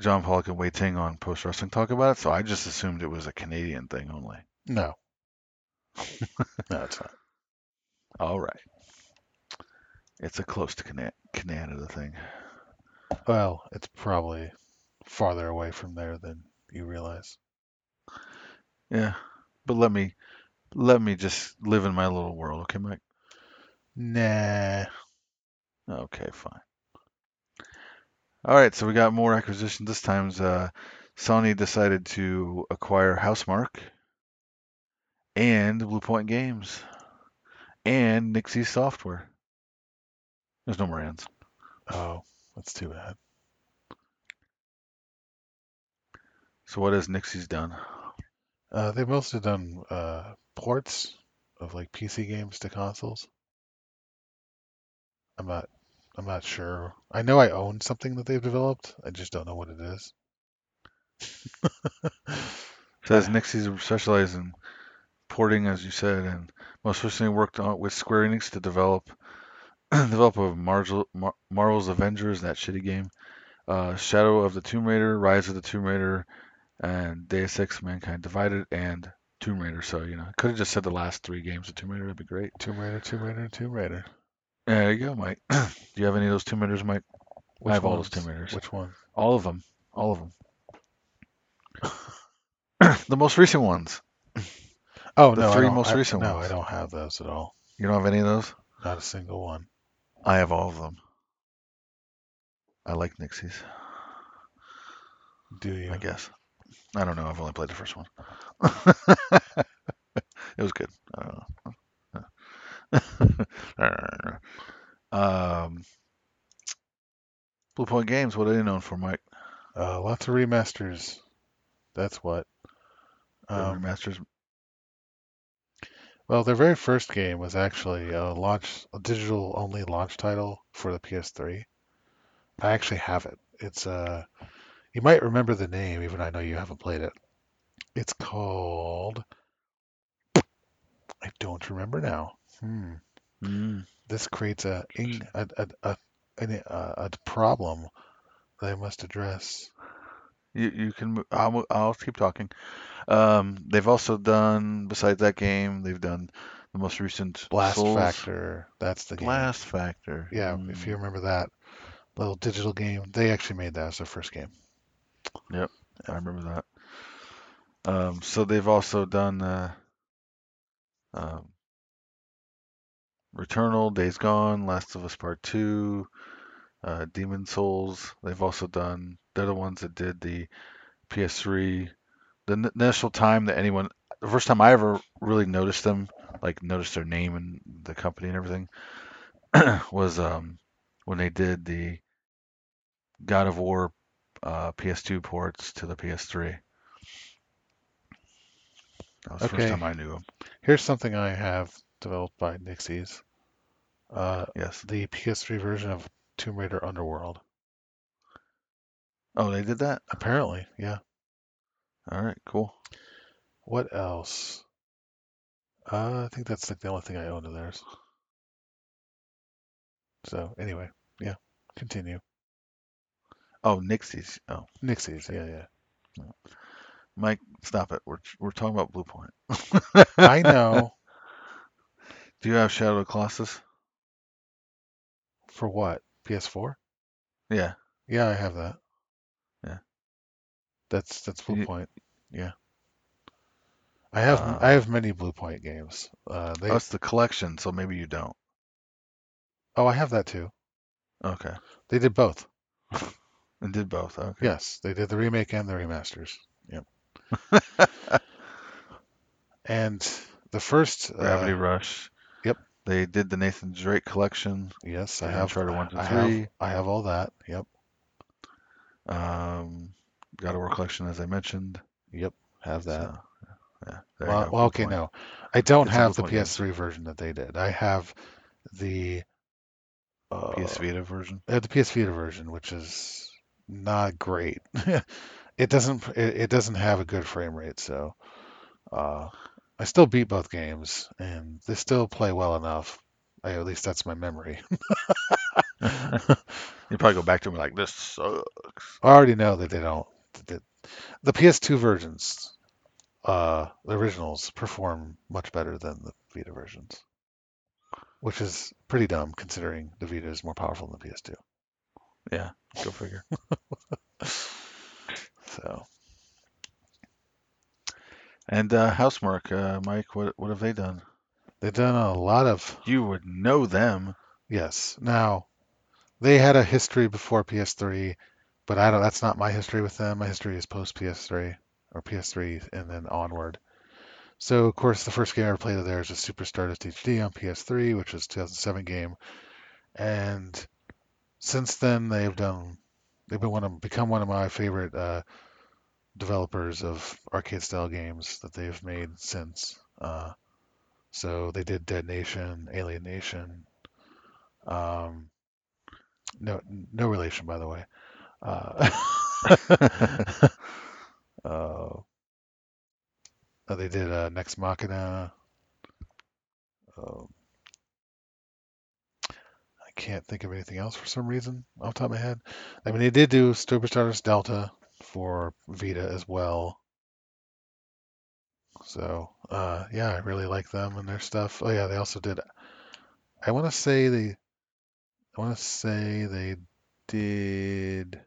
John Pollock and Wai Ting on Post Wrestling talk about it, so I just assumed it was a Canadian thing only. No. no, it's not. All right. It's a close to Cana- Canada thing. Well, it's probably farther away from there than you realize. Yeah, but let me let me just live in my little world, okay, Mike? Nah. Okay, fine. All right, so we got more acquisitions. This time's uh, Sony decided to acquire Housemarque and Blue Point Games and Nixxes Software. There's no more ends. Oh, that's too bad. So what has Nixxes done? Uh, they've mostly done uh, ports of like PC games to consoles. I'm not. I'm not sure. I know I own something that they've developed. I just don't know what it is. So says Nixxes specialized in porting, as you said, and most recently worked on with Square Enix to develop develop of Marvel, Mar- Marvel's Avengers, that shitty game, uh, Shadow of the Tomb Raider, Rise of the Tomb Raider, and Deus Ex: Mankind Divided, and Tomb Raider. So you know, could have just said the last three games of Tomb Raider. That'd be great. Tomb Raider, Tomb Raider, Tomb Raider. There you go, Mike. Do you have any of those Tomb Raiders, Mike? Which have all those Tomb Raiders. Which one? All of them. All of them. the most recent ones. Oh The no, I three most I- recent No, ones. I don't have those at all. You don't have any of those? Not a single one. I have all of them. I like Nixxes, Do you? I guess. I don't know. I've only played the first one. it was good. I don't know. um, Blue Point Games. What are they known for, Mike? Uh, lots of remasters. That's what. Um, remasters. well, their very first game was actually a launch, a digital only launch title for the PS3. I actually have it. It's uh, you might remember the name, even I know you haven't played it. It's called. I don't remember now. Hmm. Mm. This creates a a a a, a, a problem that I must address. You you can. I'll I'll keep talking. Um, they've also done besides that game, they've done the most recent Blast Souls Factor. That's the game. Blast Factor. Yeah, if you Mm. remember that little digital game, they actually made that as their first game. I remember that. Um, so they've also done uh, um, Returnal, Days Gone, Last of Us Part Two, uh, Demon Souls. They've also done. They're the ones that did the PS3. The n- initial time that anyone, the first time I ever really noticed them, like noticed their name and the company and everything, was um, when they did the God of War uh, PS2 ports to the PS3. That was the first time I knew them. Here's something I have developed by Nixxes. Uh, Yes. the PS3 version of Tomb Raider Underworld. Oh, they did that? Apparently, yeah. All right, cool. What else? Uh, I think that's like the only thing I own of theirs. So anyway, yeah. Continue. Oh, Nixxes. Oh, Nixxes, yeah, yeah. Mike, stop it. We're we're talking about Blue Point. I know. Do you have Shadow of the Colossus? For what? PS4? Yeah. Yeah, I have that. Yeah. That's that's Blue You- Point. Yeah. I have Uh, I have many Blue Point games. Uh, they That's the collection, so maybe you don't. oh I have that too. Okay. They did both. And did both. Okay. Yes, they did the remake and the remasters. Yep. And the first Gravity uh, Rush. yep. They did the Nathan Drake collection. yes, I have Uncharted one to I three. have I have all that. Yep, Um, God of War collection, as I mentioned. yep, have that. So, yeah. Well, well, okay, point. no, I don't some have the point. PS3 version that they did. I have the uh, PS Vita version. I have the PS Vita version, which is not great. it doesn't it, it doesn't have a good frame rate, so uh, I still beat both games, and they still play well enough. I, at least that's my memory. you probably go back to them like this sucks. I already know that they don't. That the PS2 versions, uh, the originals, perform much better than the Vita versions, which is pretty dumb considering the Vita is more powerful than the PS2. Yeah, go figure. So And uh, Housemarque, uh, Mike, what what have they done? they've done a lot of You would know them. yes. Now they had a history before PS3, but I don't. That's not my history with them. My history is post PS3 or PS3 and then onward. So of course the first game I ever played of theirs was Super Stardust HD on PS3, which was 2007 game, and since then they've done they've been one of become one of my favorite uh, developers of arcade style games that they've made since. Uh, so they did Dead Nation, Alienation. Um, no, no relation, by the way. Uh, uh, they did uh, Nex Machina. Um, can't think of anything else for some reason off top of my head. I mean, they did do Super Stardust Delta for Vita as well. So, uh, yeah, I really like them and their stuff. Oh yeah, they also did. I want to say they. I want to say they did.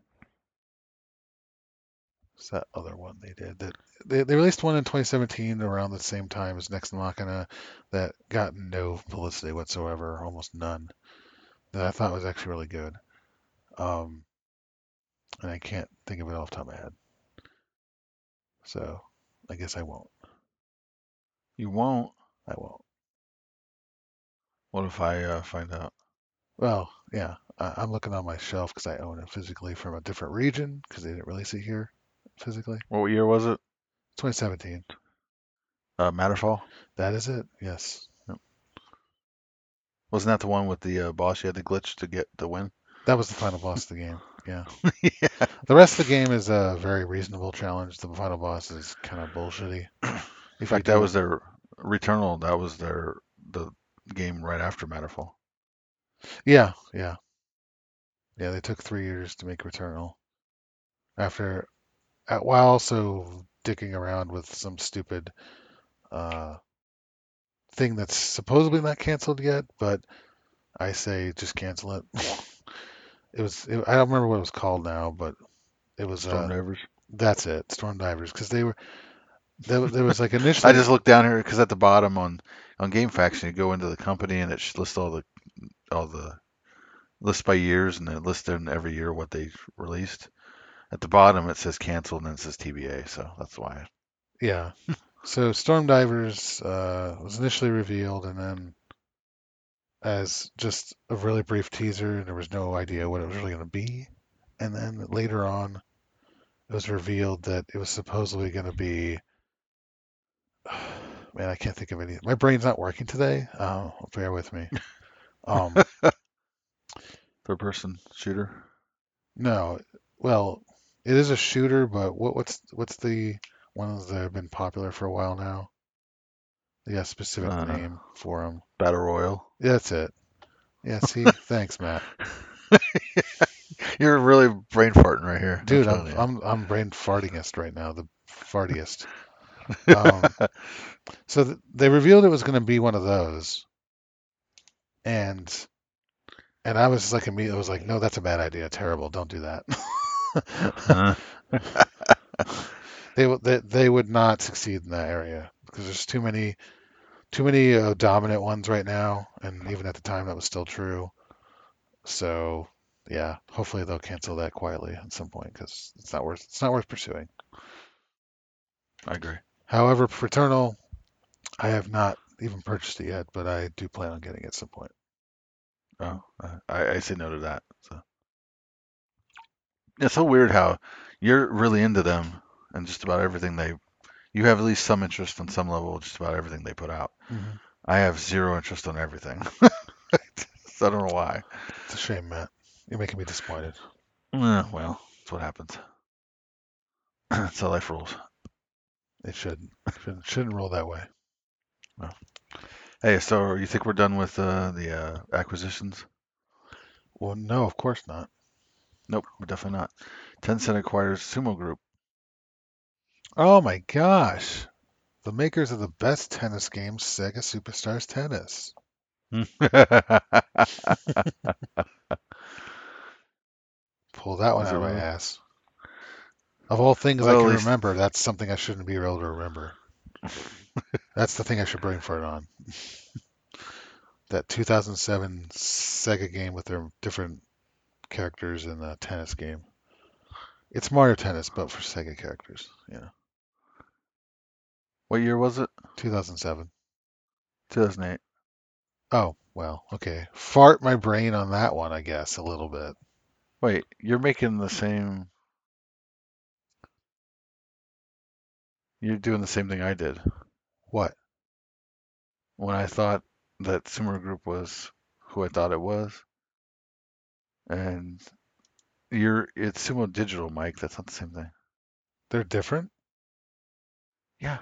What's that other one they did? That they, they released one in 2017 around the same time as Nex Machina that got no publicity whatsoever, almost none. That I thought was actually really good. Um, and I can't think of it off the top of my head. So I guess I won't. You won't. I won't. What if I uh, find out? Well, yeah, I, I'm looking on my shelf because I own it physically from a different region because they didn't release it here physically. What year was it? 2017. Uh, Matterfall. That is it. Yes. Wasn't that the one with the uh, boss? You had the glitch to get the win. That was the final boss of the game. Yeah. yeah. The rest of the game is a very reasonable challenge. The final boss is kind of bullshitty. In fact, that was their Returnal. That was their the game right after Matterfall. Yeah, yeah. Yeah, they took three years to make Returnal. After, uh, while also dicking around with some stupid uh, thing that's supposedly not canceled yet, but I say just cancel it. it was, it, I don't remember what it was called now, but it was, Storm uh, Divers. that's it, Storm Divers, because they were, there, there was like initially, I just looked down here because at the bottom on on GameFAQs, you go into the company and it lists all the all the lists by years and it lists in every year what they released. At the bottom it says canceled and then it says TBA, so that's why. Yeah. So Storm Divers uh, was initially revealed, and then as just a really brief teaser, and there was no idea what it was really going to be. And then later on, it was revealed that it was supposedly going to be. Man, I can't think of any. My brain's not working today. Uh, bear with me. Um, Third person shooter. no, well, it is a shooter, but what, what's what's the ones that have been popular for a while now? Yeah, specific Uh, name for them. Battle Royal. That's it. Yeah, see, thanks, Matt. You're really brain farting right here. Dude, telling I'm. I'm I'm brain fartingest right now, the fartiest. Um, so th- they revealed it was going to be one of those, and and I was like immediately I was like, no, that's a bad idea, terrible, don't do that. Uh, they would they, they would not succeed in that area because there's too many too many uh, dominant ones right now, and even at the time that was still true. So yeah, hopefully they'll cancel that quietly at some point because it's not worth it's not worth pursuing. I agree. However, Returnal, I have not even purchased it yet, but I do plan on getting it at some point. Oh, uh, I, I say no to that. So it's so weird how you're really into them and just about everything they. You have at least some interest on some level, just about everything they put out. Mhm. I have zero interest on everything. so I don't know why. It's a shame, Matt. You're making me disappointed. Eh, well, that's what happens. that's how life rolls. It shouldn't. Shouldn't, shouldn't roll that way. Hey, so you think we're done with uh, the uh, acquisitions? Well, no, of course not. Nope, we're definitely not. Tencent acquires Sumo Group. Oh my gosh. The makers of the best tennis game, Sega Superstars Tennis. Hmm. Pull that one out of my really? ass. Of all things Well, I can least- remember, that's something I shouldn't be able to remember. that's the thing I should bring for it on. that 2007 Sega game with their different characters in the tennis game. It's Mario Tennis, but for Sega characters. Yeah, what year was it? 2007. 2008. Oh well, okay. Fart my brain on that one, I guess, a little bit. Wait, you're making the same. You're doing the same thing I did What? when I thought that Sumo Group was who I thought it was, and you're it's Sumo Digital, Mike. That's not the same thing. They're different? Yeah,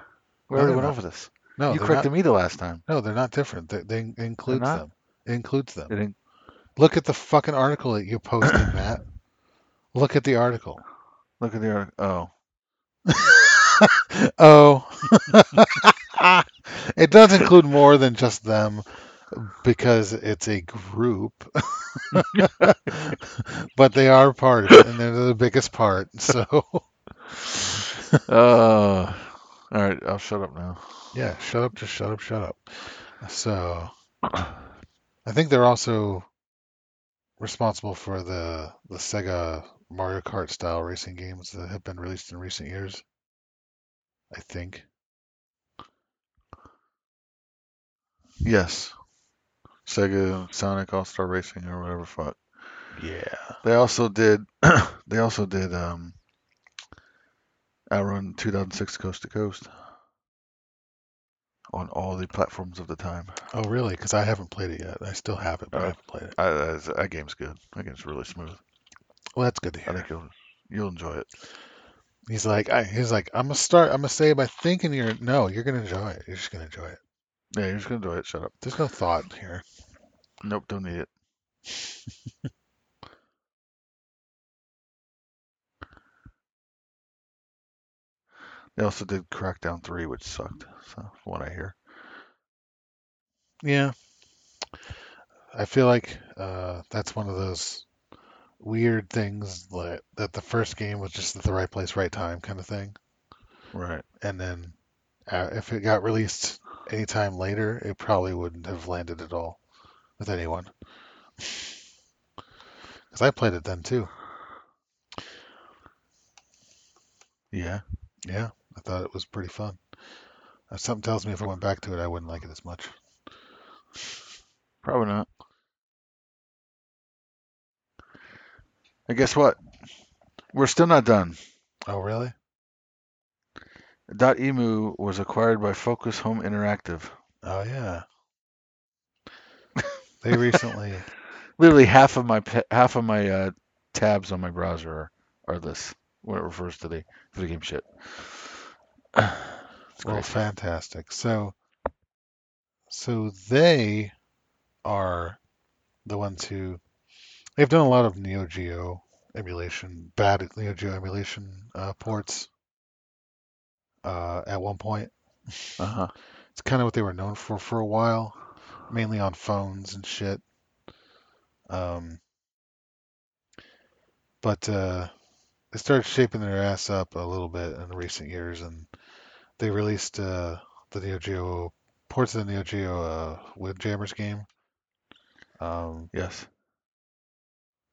we No, already went not. over this. No, you corrected not. me the last time. No, they're not different. They, they includes them. It includes them. In- Look at the fucking article that you posted, Matt. Look at the article. look at the article. Oh, oh. it does include more than just them because it's a group. but they are part of it and they're the biggest part. So uh, all right. I'll shut up now. yeah, shut up, just shut up, shut up. So I think they're also responsible for the the Sega Mario Kart style racing games that have been released in recent years. I think. Yes, Sega Sonic All Star Racing or whatever fuck. Yeah. They also did. they also did um, Outrun 2006 Coast to Coast on all the platforms of the time. Oh, really? Because I haven't played it yet. I still have it, but I Oh. haven't played it. I, that, that game's good. That game's really smooth. Well, that's good to I hear. think you'll you'll enjoy it. He's like, I, he's like, I'm gonna start. I'm gonna say by thinking you're no, you're gonna enjoy it. You're just gonna enjoy it. Yeah, you're just gonna enjoy it. Shut up. There's no thought here. Nope, don't need it. They also did Crackdown 3, which sucked. So, from what I hear. Yeah. I feel like uh, that's one of those weird things that that the first game was just at the right place, right time kind of thing, Right. and then uh, if it got released anytime later, it probably wouldn't have landed at all with anyone. Because I played it then too. Yeah. Yeah, I thought it was pretty fun. Uh, something tells me if I went back to it, I wouldn't like it as much. Probably not. And guess what? We're still not done. Oh, really? Dot Emu was acquired by Focus Home Interactive. Oh, yeah. They recently. Literally half of my half of my uh, tabs on my browser are, are this when it refers to the video game shit. Well, fantastic. So, so they are the ones who they've done a lot of Neo Geo emulation, bad Neo Geo emulation uh, ports. Uh, at one point, Uh-huh. it's kind of what they were known for for a while, mainly on phones and shit. Um, but uh, they started shaping their ass up a little bit in recent years, and they released uh, the Neo Geo ports of the Neo Geo uh, Windjammers game, um, Yes.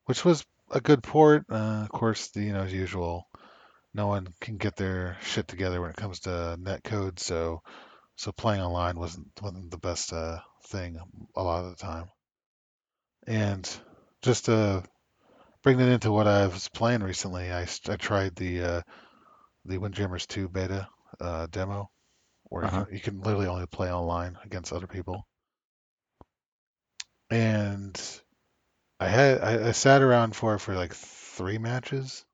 which was a good port. Uh, of course, the, you know as usual, no one can get their shit together when it comes to net code, so so playing online wasn't wasn't the best uh, thing a lot of the time. And just to bring it into what I was playing recently, I, I tried the uh, the Windjammers 2 beta uh, demo, where you, Uh-huh. can, you can literally only play online against other people. And I had I, I sat around for it for like three matches.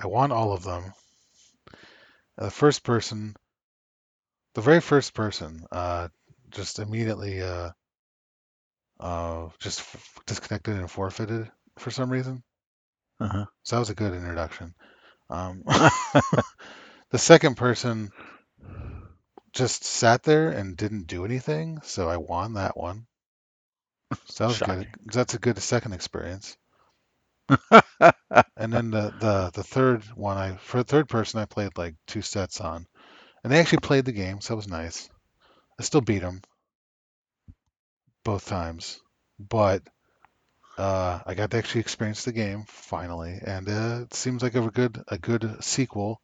I won all of them. The first person, the very first person, uh, just immediately uh, uh, just f- disconnected and forfeited for some reason. Uh-huh. So that was a good introduction. Um, the second person just sat there and didn't do anything, so I won that one. So that was good. That's a good second experience. And then the, the the third one, I for the third person, I played like two sets on, and they actually played the game, so that was nice. I still beat them both times, but uh, I got to actually experience the game finally, and uh, it seems like a good a good sequel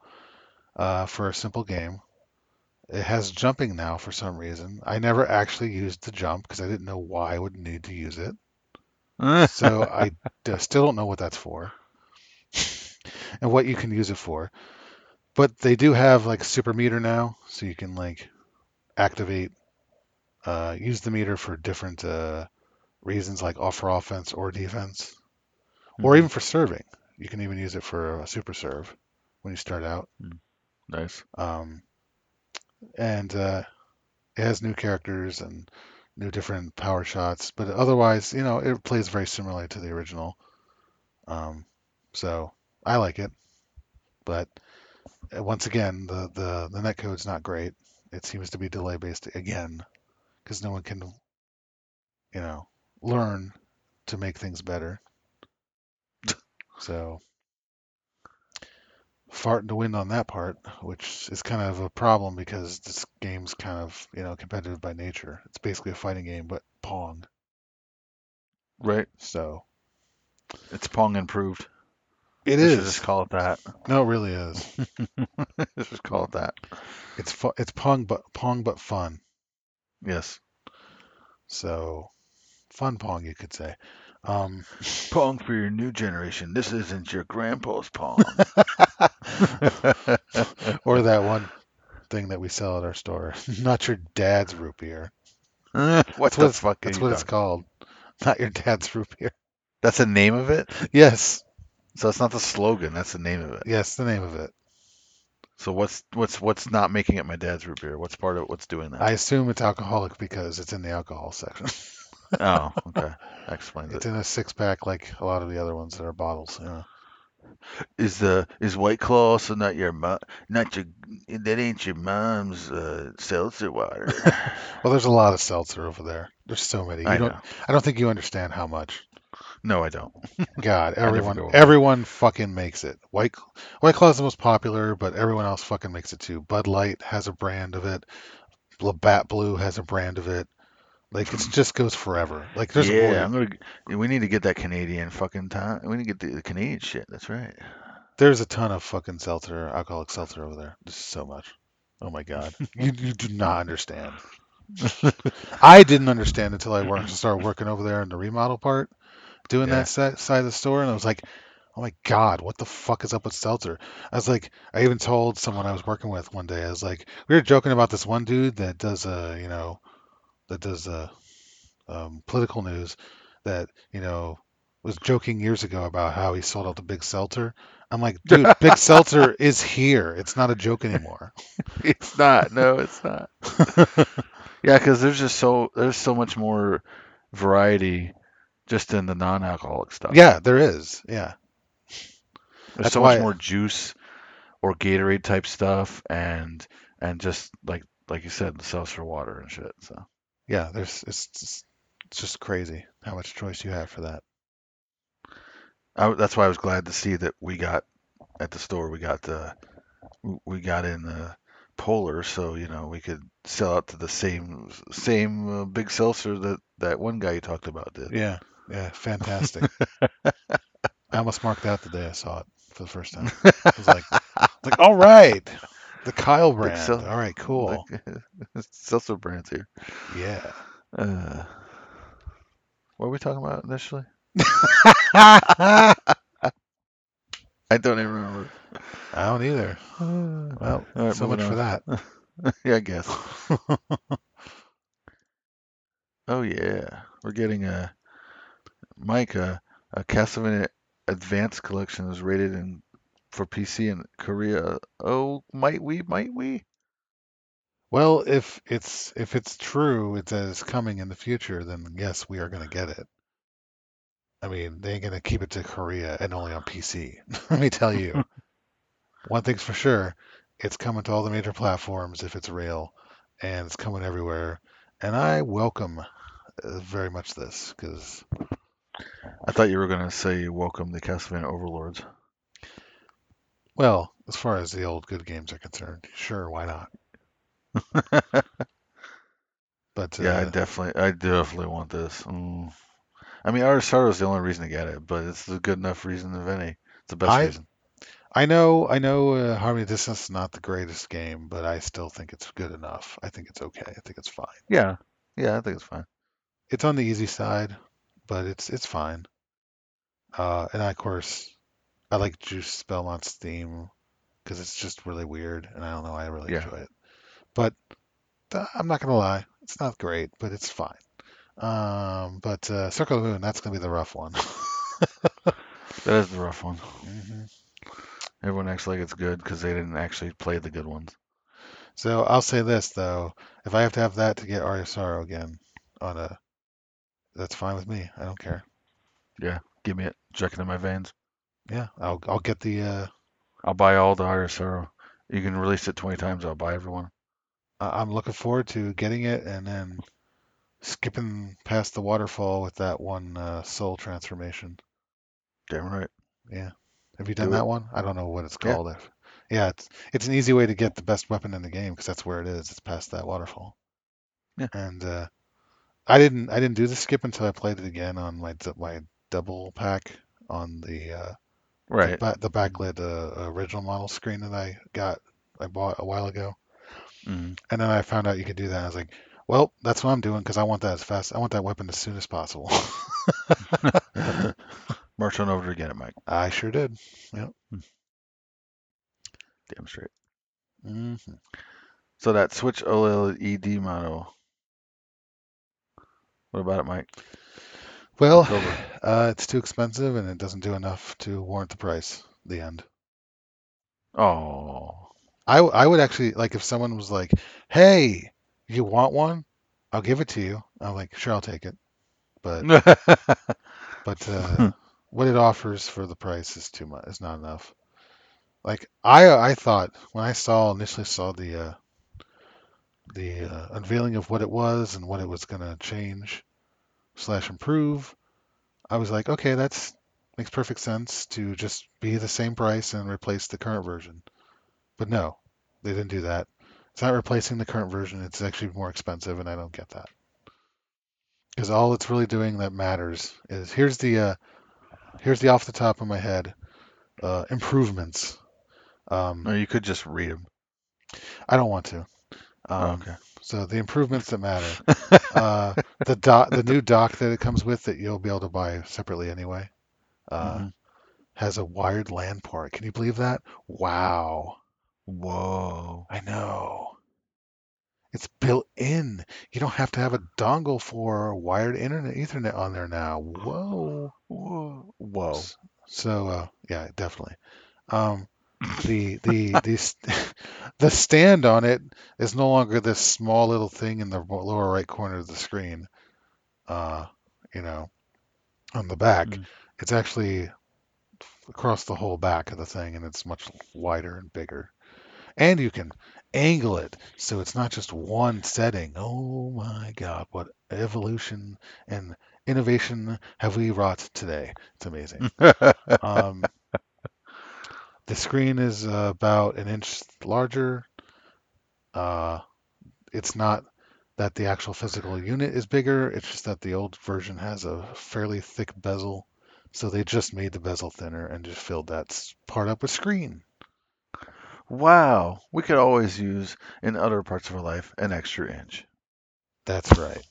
uh, for a simple game. It has jumping now for some reason. I never actually used the jump because I didn't know why I would need to use it. So I d- still don't know what that's for and what you can use it for. But they do have like super meter now, so you can like activate, uh, use the meter for different uh, reasons, like off for offense or defense, or Mhm. even for serving. You can even use it for a super serve when you start out. nice. Um, and uh, it has new characters and new different power shots, but otherwise, you know, it plays very similarly to the original. Um, so I like it, but uh, once again, the the the netcode's not great. It seems to be delay based again, because no one can, you know, learn to make things better. So fart in the wind on that part, which is kind of a problem because this game's kind of, you know, competitive by nature. It's basically a fighting game, but Pong. Right. So It's Pong improved. It is. Just call it that. No, it really is. Just call it that. It's fu- it's Pong, but Pong, but fun. Yes. So fun Pong, you could say. Um, Pong for your new generation. This isn't your grandpa's Pong. or that one thing that we sell at our store. Not your dad's root beer. what That's the what fuck? That's what it's talking- called. Not your dad's root beer. That's the name of it. Yes, So it's not the slogan. That's the name of it. yes, the name of it. So what's what's what's not making it my dad's root beer? What's part of what's doing that? I assume it's alcoholic because it's in the alcohol section. Oh, okay. That explains It's it. in a six pack like a lot of the other ones that are bottles. Yeah. Is the is White Claw also not your mom? Not your that ain't your mom's uh, seltzer water. Well, there's a lot of seltzer over there. There's so many. You I don't. know. I don't think you understand how much. No, I don't. God, everyone, go everyone fucking makes it. White White Claw's the most popular, but everyone else fucking makes it too. Bud Light has a brand of it. Labatt Blue has a brand of it. Like it just goes forever. Like there's yeah, more. I'm gonna. We need to get that Canadian fucking time. We need to get the, the Canadian shit. That's right. There's a ton of fucking seltzer, alcoholic seltzer over there. Just so much. Oh my god, you you do not understand. I didn't understand until I worked, started working over there in the remodel part, doing Yeah. that set, side of the store, and I was like, oh my god, what the fuck is up with seltzer? I was like, I even told someone I was working with one day, I was like, we were joking about this one dude that does a you know, that does uh, um, political news, that you know was joking years ago about how he sold out the big seltzer. I'm like, dude, big seltzer is here. It's not a joke anymore. It's not. No, it's not. Yeah, because there's just so there's so much more variety just in the non-alcoholic stuff. yeah, there is. Yeah. There's That's so much more juice or Gatorade type stuff and and just like like you said, the seltzer water and shit. So Yeah, there's it's just, it's just crazy how much choice you have for that. I, that's why I was glad to see that we got at the store we got the we got in the polar so you know we could sell out to the same same uh, big seltzer that that one guy you talked about did. Yeah, yeah, fantastic. I almost marked out the day I saw it for the first time. I was like, like, all right, The Kyle brand. All right, cool. The seltzer brands here. Yeah. Uh, what were we talking about initially? I don't even remember. I don't either. Well, right, so much moving for that. yeah, I guess. Oh yeah, we're getting a Mike a, a Castlevania Advanced Collection is rated in for PC in Korea. Oh, might we? Might we? Well, if it's if it's true, it's as coming in the future, then yes, we are going to get it. I mean, they ain't going to keep it to Korea and only on PC. Let me tell you. One thing's for sure, it's coming to all the major platforms if it's real, and it's coming everywhere. And I welcome uh, very much this because, I thought you were gonna say welcome the Castlevania Overlords. Well, as far as the old good games are concerned, sure, why not? But Yeah, I uh, definitely, I definitely want this. Mm. I mean, Aria of Sorrow is the only reason to get it, but it's a good enough reason of any. It's the best I- reason. I know, I know, uh, Harmony of Dissonance is not the greatest game, but I still think it's good enough. I think it's okay. I think it's fine. Yeah, yeah, I think it's fine. It's on the easy side, but it's it's fine. Uh, and I, of course, I like Juste Belmont's theme because it's just really weird, and I don't know, I really Yeah. enjoy it. But uh, I'm not gonna lie, it's not great, but it's fine. Um, but uh, Circle of the Moon, that's gonna be the rough one. That is the rough one. hmm Everyone acts like it's good because they didn't actually play the good ones. So I'll say this though, if I have to have that to get Aria again on a, that's fine with me. I don't care. Yeah, give me it. Check it in my veins. Yeah, I'll I'll get the. Uh, I'll buy all the Aria of Sorrow. You can release it 20 times. I'll buy everyone. I- I'm looking forward to getting it and then skipping past the waterfall with that one uh, soul transformation. Damn right. Yeah, have you done Do that it. one? I don't know what it's called. If- Yeah, it's it's an easy way to get the best weapon in the game because that's where it is. It's past that waterfall. Yeah. And uh, I didn't I didn't do the skip until I played it again on my my double pack on the uh, Right. the, the backlit uh, original model screen that I got I bought a while ago. Mhm. And then I found out you could do that. I was like, well, that's what I'm doing because I want that as fast. I want that weapon as soon as possible. March on over to get it, Mike. I sure did. Yep. Damn straight. hmm So that Switch OLED model. What about it, Mike? Well, uh, it's too expensive and it doesn't do enough to warrant the price. The end. Oh. I, w- I would actually like if someone was like, "Hey, you want one? I'll give it to you." I'm like, "Sure, I'll take it." But but uh, what it offers for the price is too much. It's not enough. Like I I thought when I saw initially saw the uh, the uh, unveiling of what it was and what it was gonna change slash improve, I was like, okay, that's makes perfect sense to just be the same price and replace the current version. But no, they didn't do that. It's not replacing the current version. It's actually more expensive, and I don't get that. Because all it's really doing that matters is here's the uh, here's the off the top of my head uh, improvements. Um, no, you could just read them. I don't want to. Um, okay. So the improvements that matter. uh, the dock, the new dock that it comes with that you'll be able to buy separately anyway, uh, Mhm. has a wired LAN port. Can you believe that? Wow. Whoa. I know. It's built in. You don't have to have a dongle for wired internet Ethernet on there now. Whoa. Whoa. Whoa. So uh, yeah, definitely. Um, the the the the stand on it is no longer this small little thing in the lower right corner of the screen. Uh, you know, on the back. Mm. It's actually across the whole back of the thing, and it's much wider and bigger. And you can angle it so it's not just one setting. Oh my God, what evolution and innovation have we wrought today? It's amazing. Um, the screen is uh, about an inch larger. Uh, it's not that the actual physical unit is bigger, it's just that the old version has a fairly thick bezel. So they just made the bezel thinner and just filled that part up with screen. Wow, we could always use in other parts of our life an extra inch. That's right.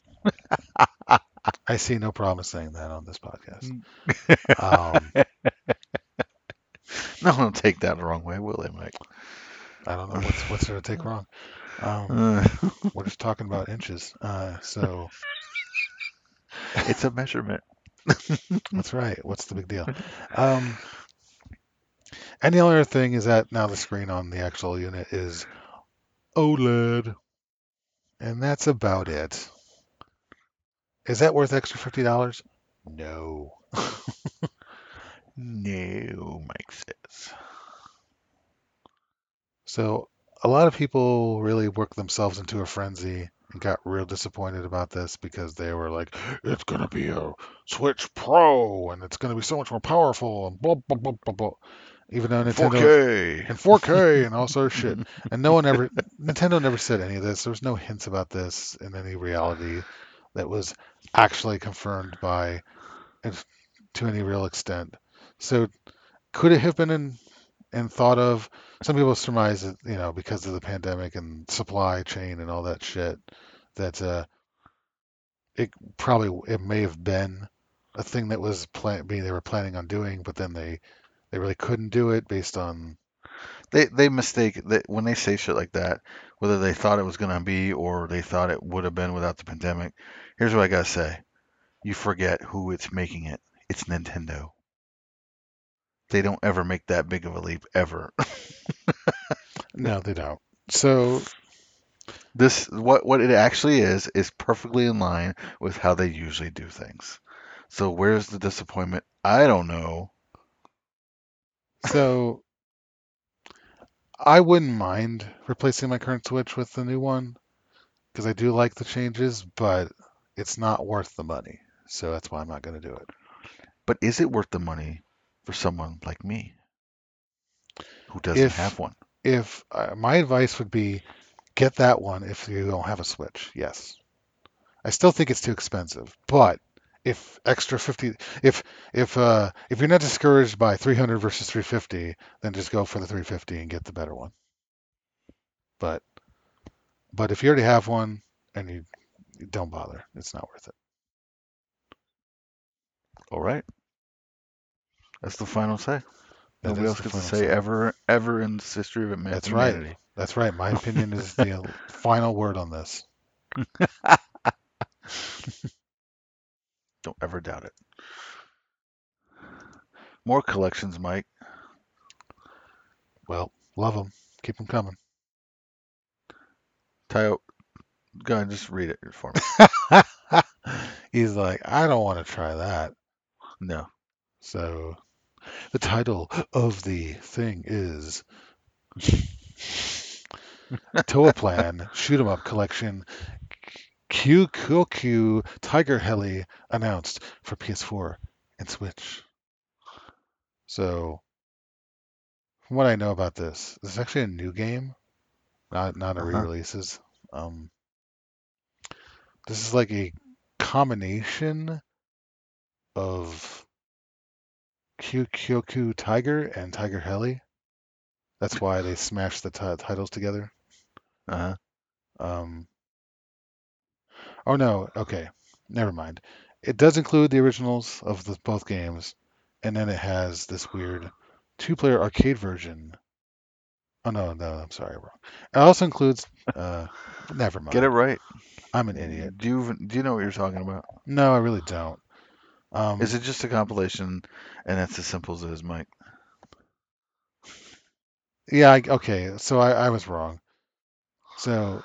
I see no problem saying that on this podcast. Um, No one will take that the wrong way, will they, Mike? I don't know what's what's there to take wrong. Um, Uh, we're just talking about inches. Uh, so it's a measurement. that's right. What's the big deal? Um, and the other thing is that now the screen on the actual unit is OLED, and that's about it. Is that worth extra fifty dollars? No. No, Mike says. So a lot of people really worked themselves into a frenzy and got real disappointed about this because they were like, it's gonna be a Switch Pro and it's gonna be so much more powerful and blah blah blah blah blah. Even though Nintendo 4K. and 4K and all sort of shit. And no one ever Nintendo never said any of this. There was no hints about this in any reality that was actually confirmed by to any real extent. So could it have been in and thought of? Some people surmise that you know because of the pandemic and supply chain and all that shit that uh, it probably it may have been a thing that was plan being they were planning on doing, but then they they really couldn't do it based on They they mistake that when they say shit like that, whether they thought it was gonna be or they thought it would have been without the pandemic. Here's what I gotta say: you forget who it's making it. It's Nintendo. They don't ever make that big of a leap ever. no, they don't. So This what what it actually is is perfectly in line with how they usually do things. So where's the disappointment? I don't know. So I wouldn't mind replacing my current Switch with the new one because I do like the changes, but it's not worth the money. So that's why I'm not going to do it. But is it worth the money for someone like me who doesn't If- have one? If uh, my advice would be get that one if you don't have a Switch. Yes. I still think it's too expensive, but if extra 50 if if uh if you're not discouraged by 300 versus 350, then just go for the 350 and get the better one. But but if you already have one and you, you don't bother, it's not worth it. All right. That's the final say. That Nobody else gets to say say. ever, ever in the history of humanity. That's right. That's right. My opinion is the final word on this. Don't ever doubt it. More collections, Mike. Well, love them. Keep them coming. Tayo, go ahead, just read it for me. He's like, I don't want to try that. No. So, the title of the thing is Toaplan Shoot 'em Up Collection Kyukyoku Tiger Heli announced for PS4 and Switch. So, from what I know about this, this is actually a new game, not not a Uh-huh. re-releases. Um, this is like a combination of Kyukyoku Tiger and Tiger Heli. That's why they smashed the ti- titles together. Uh-huh. Um, oh no, okay, never mind. It does include the originals of the both games, and then it has this weird two-player arcade version. Oh no, no, I'm sorry, wrong. It also includes. Uh, never mind. Get it right. I'm an idiot. Do you do you know what you're talking about? No, I really don't. Um, Is it just a compilation and that's as simple as it is, Mike? Yeah, I, okay. So I, I was wrong. So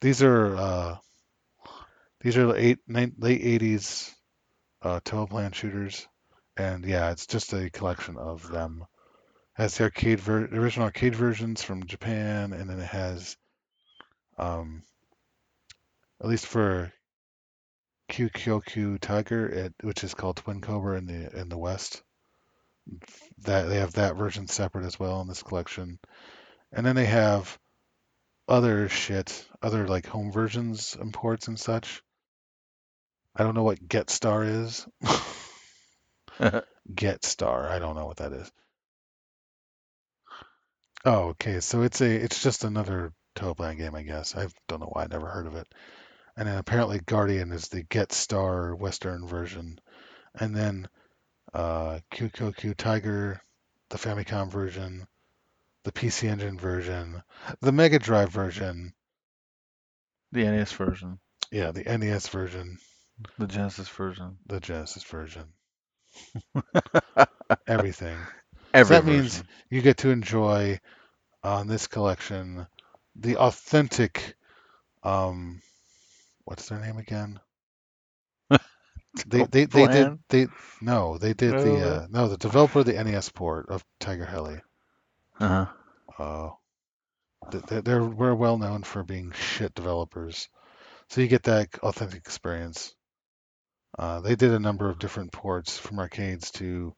these are uh, these are the eight, nine, late '80s uh, Toaplan shooters, and yeah, it's just a collection of them. has the arcade ver- original arcade versions from Japan, and then it has, um, at least for Kyukyoku Tiger, it, which is called Twin Cobra in the in the West. That they have that version separate as well in this collection, and then they have other shit, other like home versions, imports and such. I don't know what Get Star is. Get Star, I don't know what that is. Oh, okay. So it's a it's just another Toaplan game, I guess. I don't know why I never heard of it. And then apparently Guardian is the Get Star Western version. And then uh, Kyukyoku Tiger, the Famicom version, the PC Engine version, the Mega Drive version, The NES version, yeah, the NES version, the Genesis version, the Genesis version, everything. every that means you get to enjoy on this collection the authentic um what's their name again? They they they did they no, they did the uh no, the developer of the NES port of Tiger Heli. Uh-huh. Uh th- th- they're we're well known for being shit developers. So you get that authentic experience. Uh, they did a number of different ports from arcades to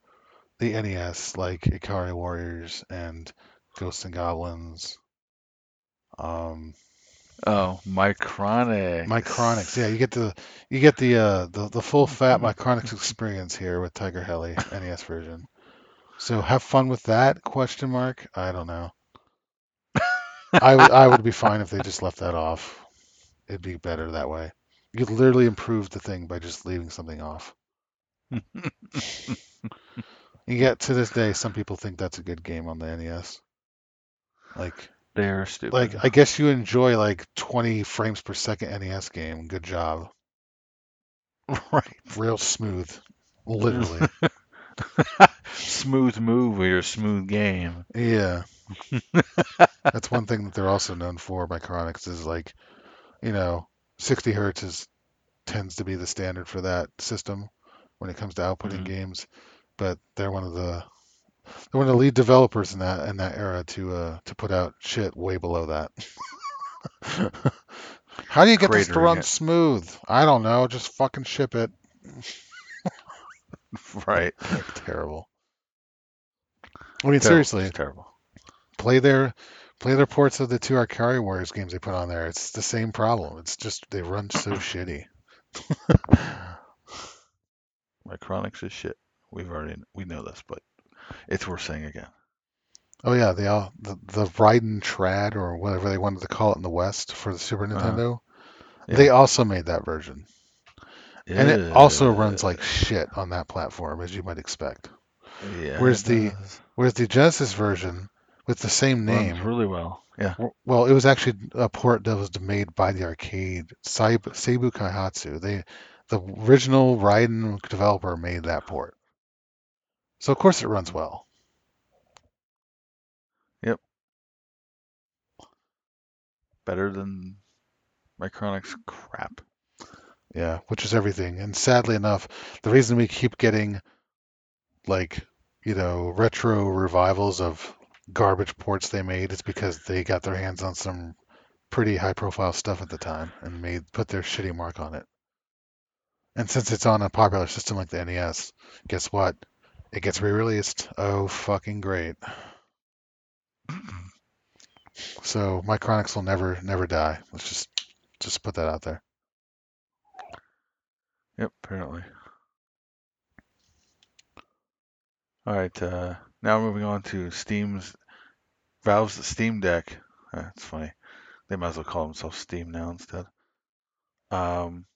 the NES, like Ikari Warriors and Ghosts and Goblins. Um, Oh, Micronics. Micronics, yeah, you get the you get the uh, the the full fat Micronics experience here with Tiger Heli NES version. So have fun with that? Question mark. I don't know. I would I would be fine if they just left that off. It'd be better that way. You could literally improve the thing by just leaving something off. And yet to this day, some people think that's a good game on the NES. Like They're stupid. like I guess you enjoy like 20 frames per second NES game. Good job. right. Real smooth. Literally. smooth move or your smooth game. Yeah. That's one thing that they're also known for Micronics is like, you know, 60 hertz is tends to be the standard for that system when it comes to outputting Mhm. games. But they're one of the they're one of the lead developers in that in that era to uh to put out shit way below that. How do you get this to run it. smooth? I don't know. Just fucking ship it. Right. Terrible. I mean, Terrible. seriously, It's terrible. play their play their ports of the two Ikari Warriors games they put on there. It's the same problem. It's just they run so shitty. Micronics is shit. We've already we know this, but it's worth saying again. Oh yeah, they all the the Raiden Trad or whatever they wanted to call it in the West for the Super Uh-huh. Nintendo. Yeah. They also made that version, and it also runs like shit on that platform, as you might expect. Yeah. where's it the- does. Whereas the Genesis version with the same name Runs really well. Yeah. well, it was actually a port that was made by the arcade Seibu, Seibu Kaihatsu. They the original Raiden developer made that port, so of course it runs well. Yep. Better than Micronics crap. Yeah, which is everything. And sadly enough, the reason we keep getting like, you know, retro revivals of garbage ports they made is because they got their hands on some pretty high profile stuff at the time and made put their shitty mark on it. And since it's on a popular system like the NES, guess what? It gets re-released. Oh, fucking great. So Micronics will never never die. Let's just just put that out there. Yep, apparently. All right, uh, now moving on to Steam's Valve's Steam Deck. Uh, That's funny. They might as well call themselves Steam now instead. Um,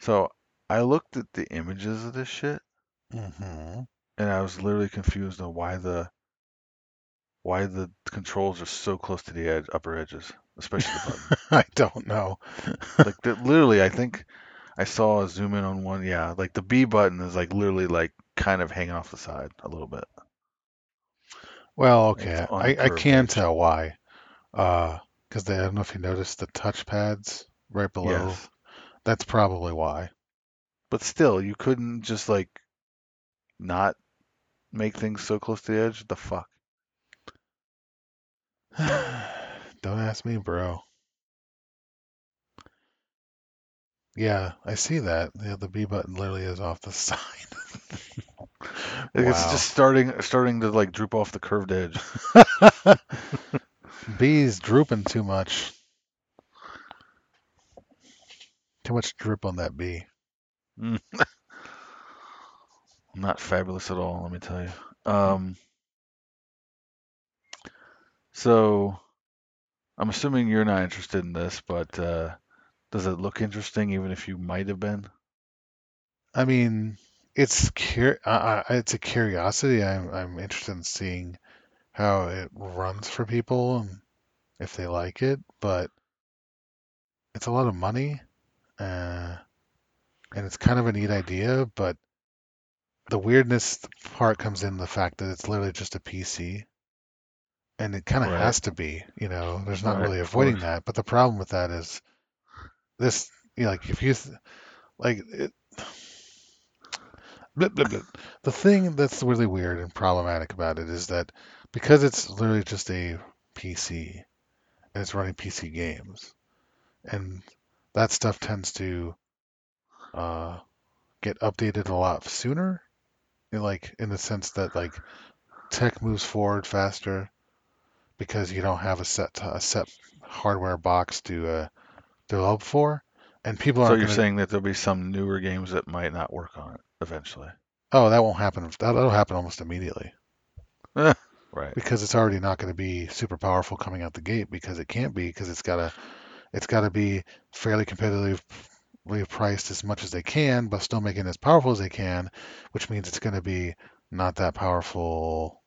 so I looked at the images of this shit, Mm-hmm. and I was literally confused on why the why the controls are so close to the edge, upper edges, especially the button. I don't know. like the, literally, I think I saw a zoom in on one. Yeah, like the B button is like literally like kind of hanging off the side a little bit. Well, okay, It's on I, I curved can edge. tell why. Uh, because I don't know if you noticed the touch pads right below. Yes, That's probably why. But still, you couldn't just like not make things so close to the edge. The fuck? Don't ask me, bro. Yeah, I see that. Yeah, the B button literally is off the side. Like, It's Wow. just starting starting to like droop off the curved edge. B's drooping too much. Too much drip on that B. Not fabulous at all, let me tell you. Um, So I'm assuming you're not interested in this, but uh, does it look interesting even if you might have been? I mean, it's cur- uh, it's a curiosity. I'm I'm interested in seeing how it runs for people and if they like it, but it's a lot of money, uh, and it's kind of a neat idea, but the weirdness part comes in the fact that it's literally just a PC, and it kind of Right. has to be. You know, there's not Right, really avoiding that. But the problem with that is this. You know, like if you th- like it. Blip, blip, blip. The thing that's really weird and problematic about it is that because it's literally just a PC and it's running PC games, and that stuff tends to uh, get updated a lot sooner, in like in the sense that like tech moves forward faster because you don't have a set a set hardware box to uh, develop for, and people aren't you're gonna. saying that there'll be some newer games that might not work on it eventually. Oh, that won't happen. That, that'll happen almost immediately Right. because it's already not going to be super powerful coming out the gate because it can't be because it's got to it's got to be fairly competitively priced as much as they can, but still making it as powerful as they can, which means it's going to be not that powerful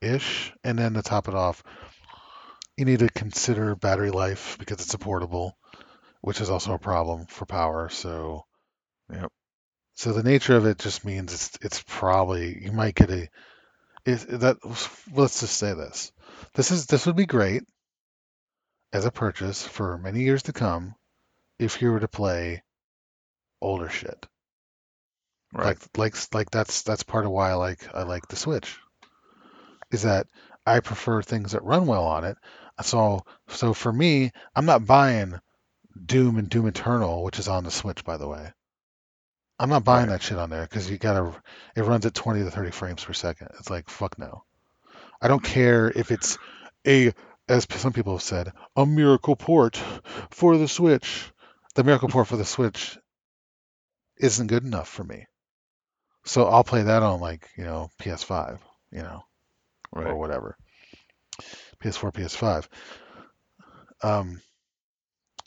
ish. And then to top it off, you need to consider battery life because it's a portable, which is also a problem for power. So, Yep. so the nature of it just means it's it's probably you might get a it, that let's just say this. This is this would be great as a purchase for many years to come if you were to play older shit. Right. Like like like that's that's part of why I like I like the Switch. Is that I prefer things that run well on it. So so for me, I'm not buying Doom and Doom Eternal, which is on the Switch by the way. I'm not buying Right. that shit on there because you gotta it runs at 20 to 30 frames per second. It's like fuck no. I don't care if it's a as some people have said, a miracle port for the Switch. The miracle port for the Switch isn't good enough for me. So I'll play that on like, you know, PS5, you know, or whatever. PS4, PS5. Um,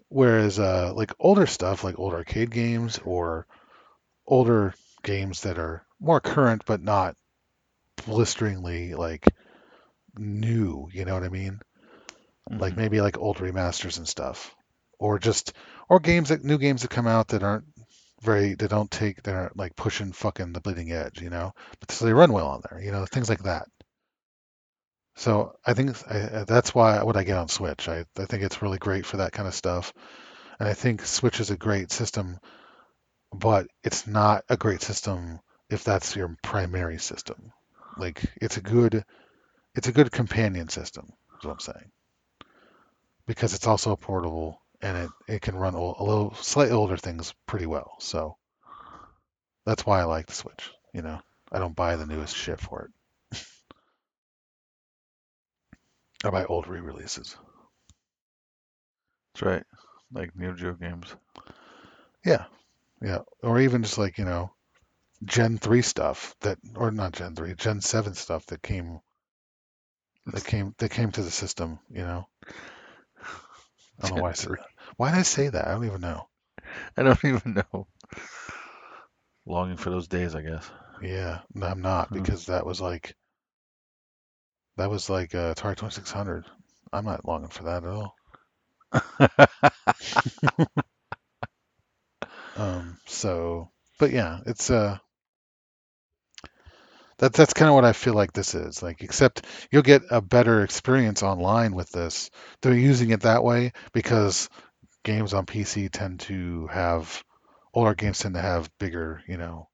whereas uh, like older stuff, like old arcade games or older games that are more current but not blisteringly like new, you know what I mean? Like Mhm. maybe like old remasters and stuff, or just or games that new games that come out that aren't very they don't take aren't like pushing fucking the bleeding edge, you know, but so they run well on there, you know, things like that. So I think I, that's why what I get on Switch. I, I think it's really great for that kind of stuff. And I think Switch is a great system, but it's not a great system if that's your primary system. Like it's a good it's a good companion system, is what I'm saying. Because it's also portable and it, it can run a little slightly older things pretty well. So that's why I like the Switch. You know, I don't buy the newest shit for it. I buy old re-releases. That's right. Like Neo Geo games. Yeah, yeah, or even just like you know Gen 3 stuff that or not Gen 3, Gen 7 stuff that came that came that came to the system, you know. I don't know why I said that. Why did I say that? I don't even know. I don't even know. Longing for those days, I guess. Yeah, no, I'm not Hmm. because that was like that was like uh, Atari 2600. I'm not longing for that at all. Um, so, but yeah, it's uh That that's kind of what I feel like this is. Like, except you'll get a better experience online with this. They're using it that way because games on PC tend to have older games tend to have bigger, you know,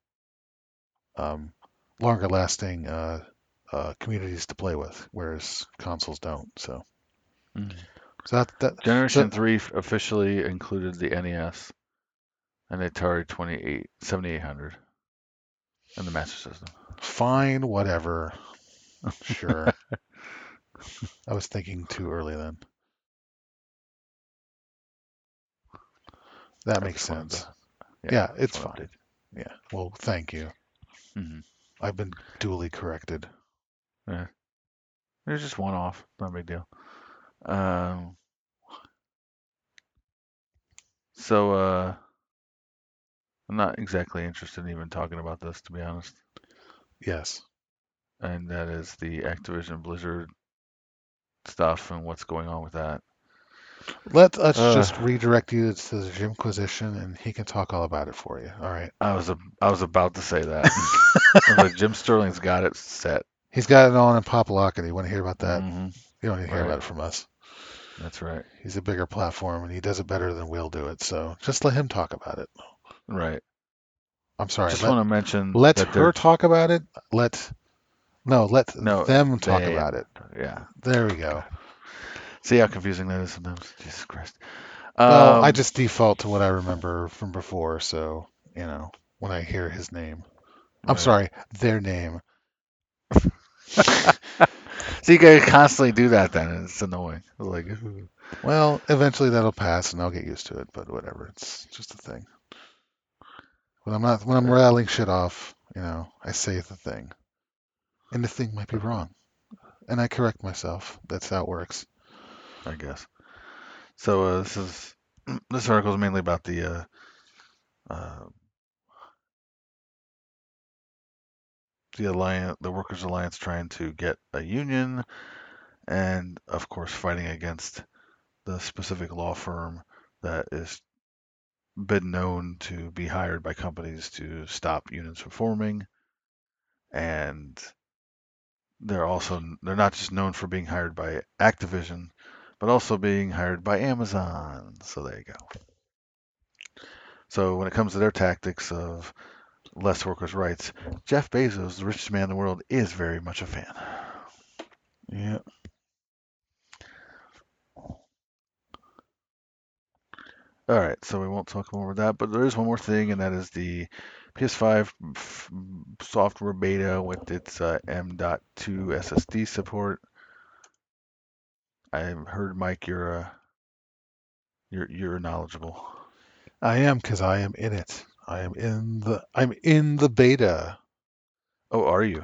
um, longer lasting uh, uh, communities to play with, whereas consoles don't. So, Mhm. so that that Generation so 3 officially included the NES and the Atari 28 7800 and the Master System. Fine, whatever. I'm sure. I was thinking too early then. That I makes sense. to, Yeah, just it's fine. Yeah. Well, thank you. to- Mhm. I've been duly corrected. Yeah. There's just one off. Not a big deal. Um, so uh, I'm not exactly interested in even talking about this, to be honest. Yes. And that is the Activision Blizzard stuff and what's going on with that. Let us Uh. just redirect you to the Jimquisition, and he can talk all about it for you. All right. I was a, I was about to say that. Like, Jim Sterling's got it set. He's got it on in Popalocket. You want to hear about that? Mhm, You don't need to hear Right. about it from us. That's right. He's a bigger platform, and he does it better than we'll do it. So just let him talk about it. Right. I'm sorry. Just let want to mention let her talk about it. Let no, let No, them talk they- about it. Yeah. There we go. See how confusing that is sometimes. Jesus Christ. Well, I Um, just default to what I remember from before, so you know when I hear his name. I'm Right. sorry, their name. So you gotta constantly do that then, it's annoying. It's like. Well, eventually that'll pass, and I'll get used to it. But whatever, it's just a thing. When I'm not when I'm rattling shit off, you know, I say the thing, and the thing might be wrong, and I correct myself. That's how it works. I guess. So uh, this is this article is mainly about the uh, uh, the alliance, the Workers Alliance, trying to get a union, and of course fighting against the specific law firm that is been known to be hired by companies to stop unions from forming, and they're also they're not just known for being hired by Activision, but also being hired by Amazon. So there you go. So when it comes to their tactics of less workers' rights, Jeff Bezos, the richest man in the world, is very much a fan. Yeah. All right, so we won't talk more about that, but there is one more thing, and that is the PS5 f- software beta with its uh, M.2 SSD support. I heard, Mike, you're uh, you're you're knowledgeable. I am because I am in it. I am in the I'm in the beta. Oh, are you?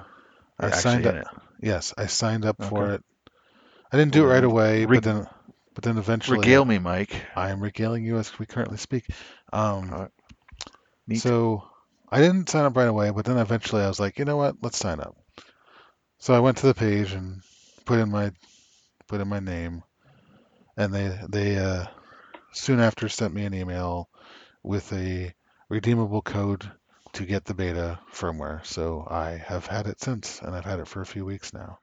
I You're signed actually in up. Yes, I signed up for it. I didn't do it right away, reg- but then but then eventually Regale me, Mike. I am regaling you as we currently speak. Um, right. So I didn't sign up right away, but then eventually I was like, you know what? Let's sign up. So I went to the page and put in my put in my name, and they they uh, soon after sent me an email with a redeemable code to get the beta firmware. So I have had it since, and I've had it for a few weeks now.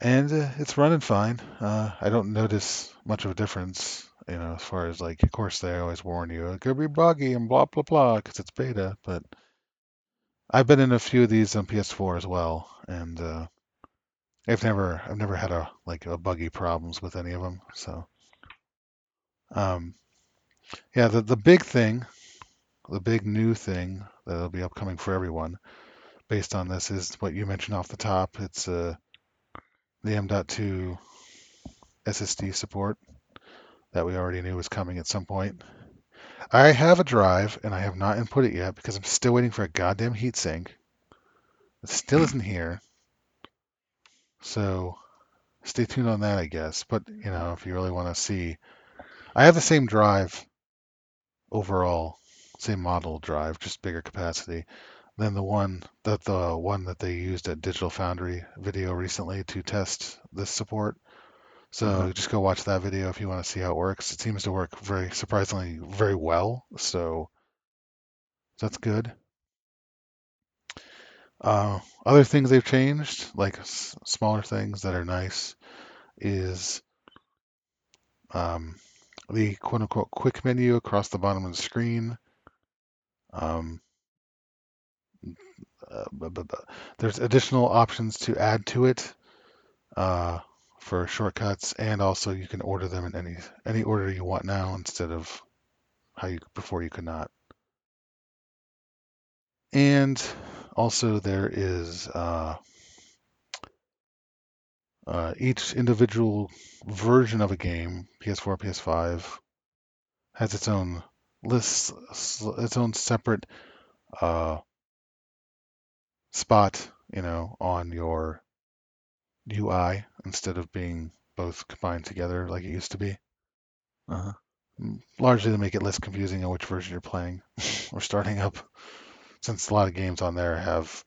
And uh, it's running fine. Uh, I don't notice much of a difference, you know, as far as like, of course, they always warn you it could be buggy and blah blah blah because it's beta. But I've been in a few of these on PS4 as well, and uh, I've never I've never had a like a buggy problems with any of them. So, um, yeah, the the big thing, the big new thing that'll be upcoming for everyone, based on this, is what you mentioned off the top. It's uh, the M.2 SSD support that we already knew was coming at some point. I have a drive and I have not input it yet because I'm still waiting for a goddamn heatsink. It still isn't here. So stay tuned on that, I guess. But, you know, if you really want to see, I have the same drive overall, same model drive, just bigger capacity than the one that the one that they used at Digital Foundry video recently to test this support. So Uh-huh. just go watch that video if you want to see how it works. It seems to work very surprisingly very well. So that's good. Uh, other things they've changed, like s- smaller things that are nice, is um, the quote unquote quick menu across the bottom of the screen. Um, there's additional options to add to it uh, for shortcuts, and also you can order them in any any order you want now instead of how you before you could not. And also there is uh, uh, each individual version of a game, PS4, PS5, has its own list, its own separate uh, spot, you know, on your UI instead of being both combined together like it used to be. Uh-huh. Largely to make it less confusing on which version you're playing or starting up, since a lot of games on there have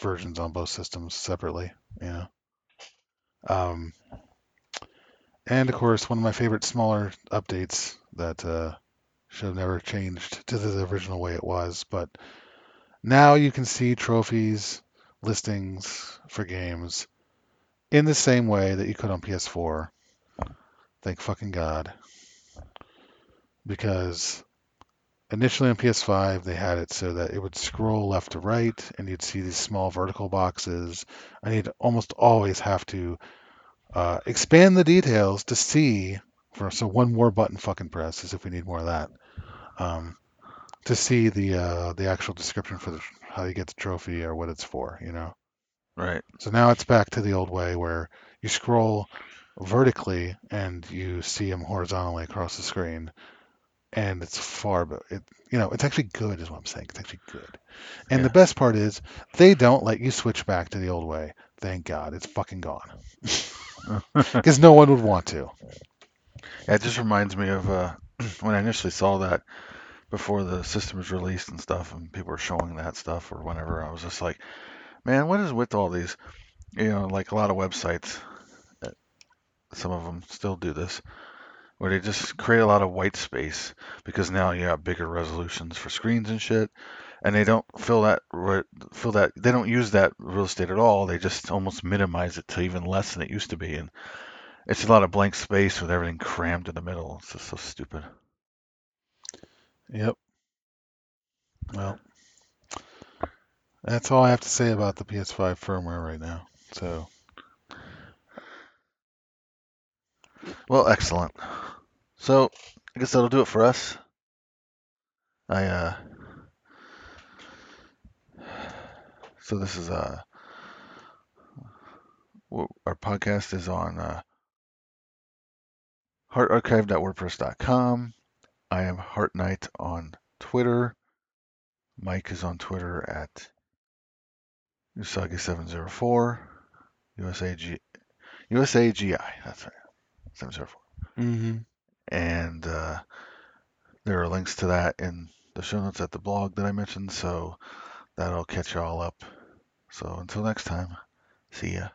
versions on both systems separately. You know. Um, and of course, one of my favorite smaller updates that uh, should have never changed to the original way it was, but now you can see trophies listings for games in the same way that you could on PS4. Thank fucking God. Because initially on PS5, they had it so that it would scroll left to right and you'd see these small vertical boxes. And you'd almost always have to uh, expand the details to see. For, so one more button fucking press as if we need more of that. Um, to see the uh, the actual description for the, how you get the trophy or what it's for, you know. Right. So now it's back to the old way where you scroll vertically and you see them horizontally across the screen, and it's far, but it you know it's actually good, is what I'm saying. It's actually good. And the best part is they don't let you switch back to the old way. Thank God, it's fucking gone. Because no one would want to. Yeah, it just reminds me of uh, when I initially saw that before the system was released and stuff, and people were showing that stuff or whenever. I was just like, man, what is with all these? You know, like a lot of websites, uh, some of them still do this, where they just create a lot of white space because now you have bigger resolutions for screens and shit, and they don't fill that fill that they don't use that real estate at all. They just almost minimize it to even less than it used to be, and it's a lot of blank space with everything crammed in the middle. It's just so stupid. Yep. Well, that's all I have to say about the PS5 firmware right now. So, Well, excellent. So, I guess that'll do it for us. I uh so this is uh our podcast is on uh heartarchive.wordpress.com. I am Heart Knight on Twitter. Mike is on Twitter at Usagi704. USAG USAGI. That's right. 704. mm-hmm. And uh, there are links to that in the show notes at the blog that I mentioned, so that'll catch you all up. So until next time, see ya.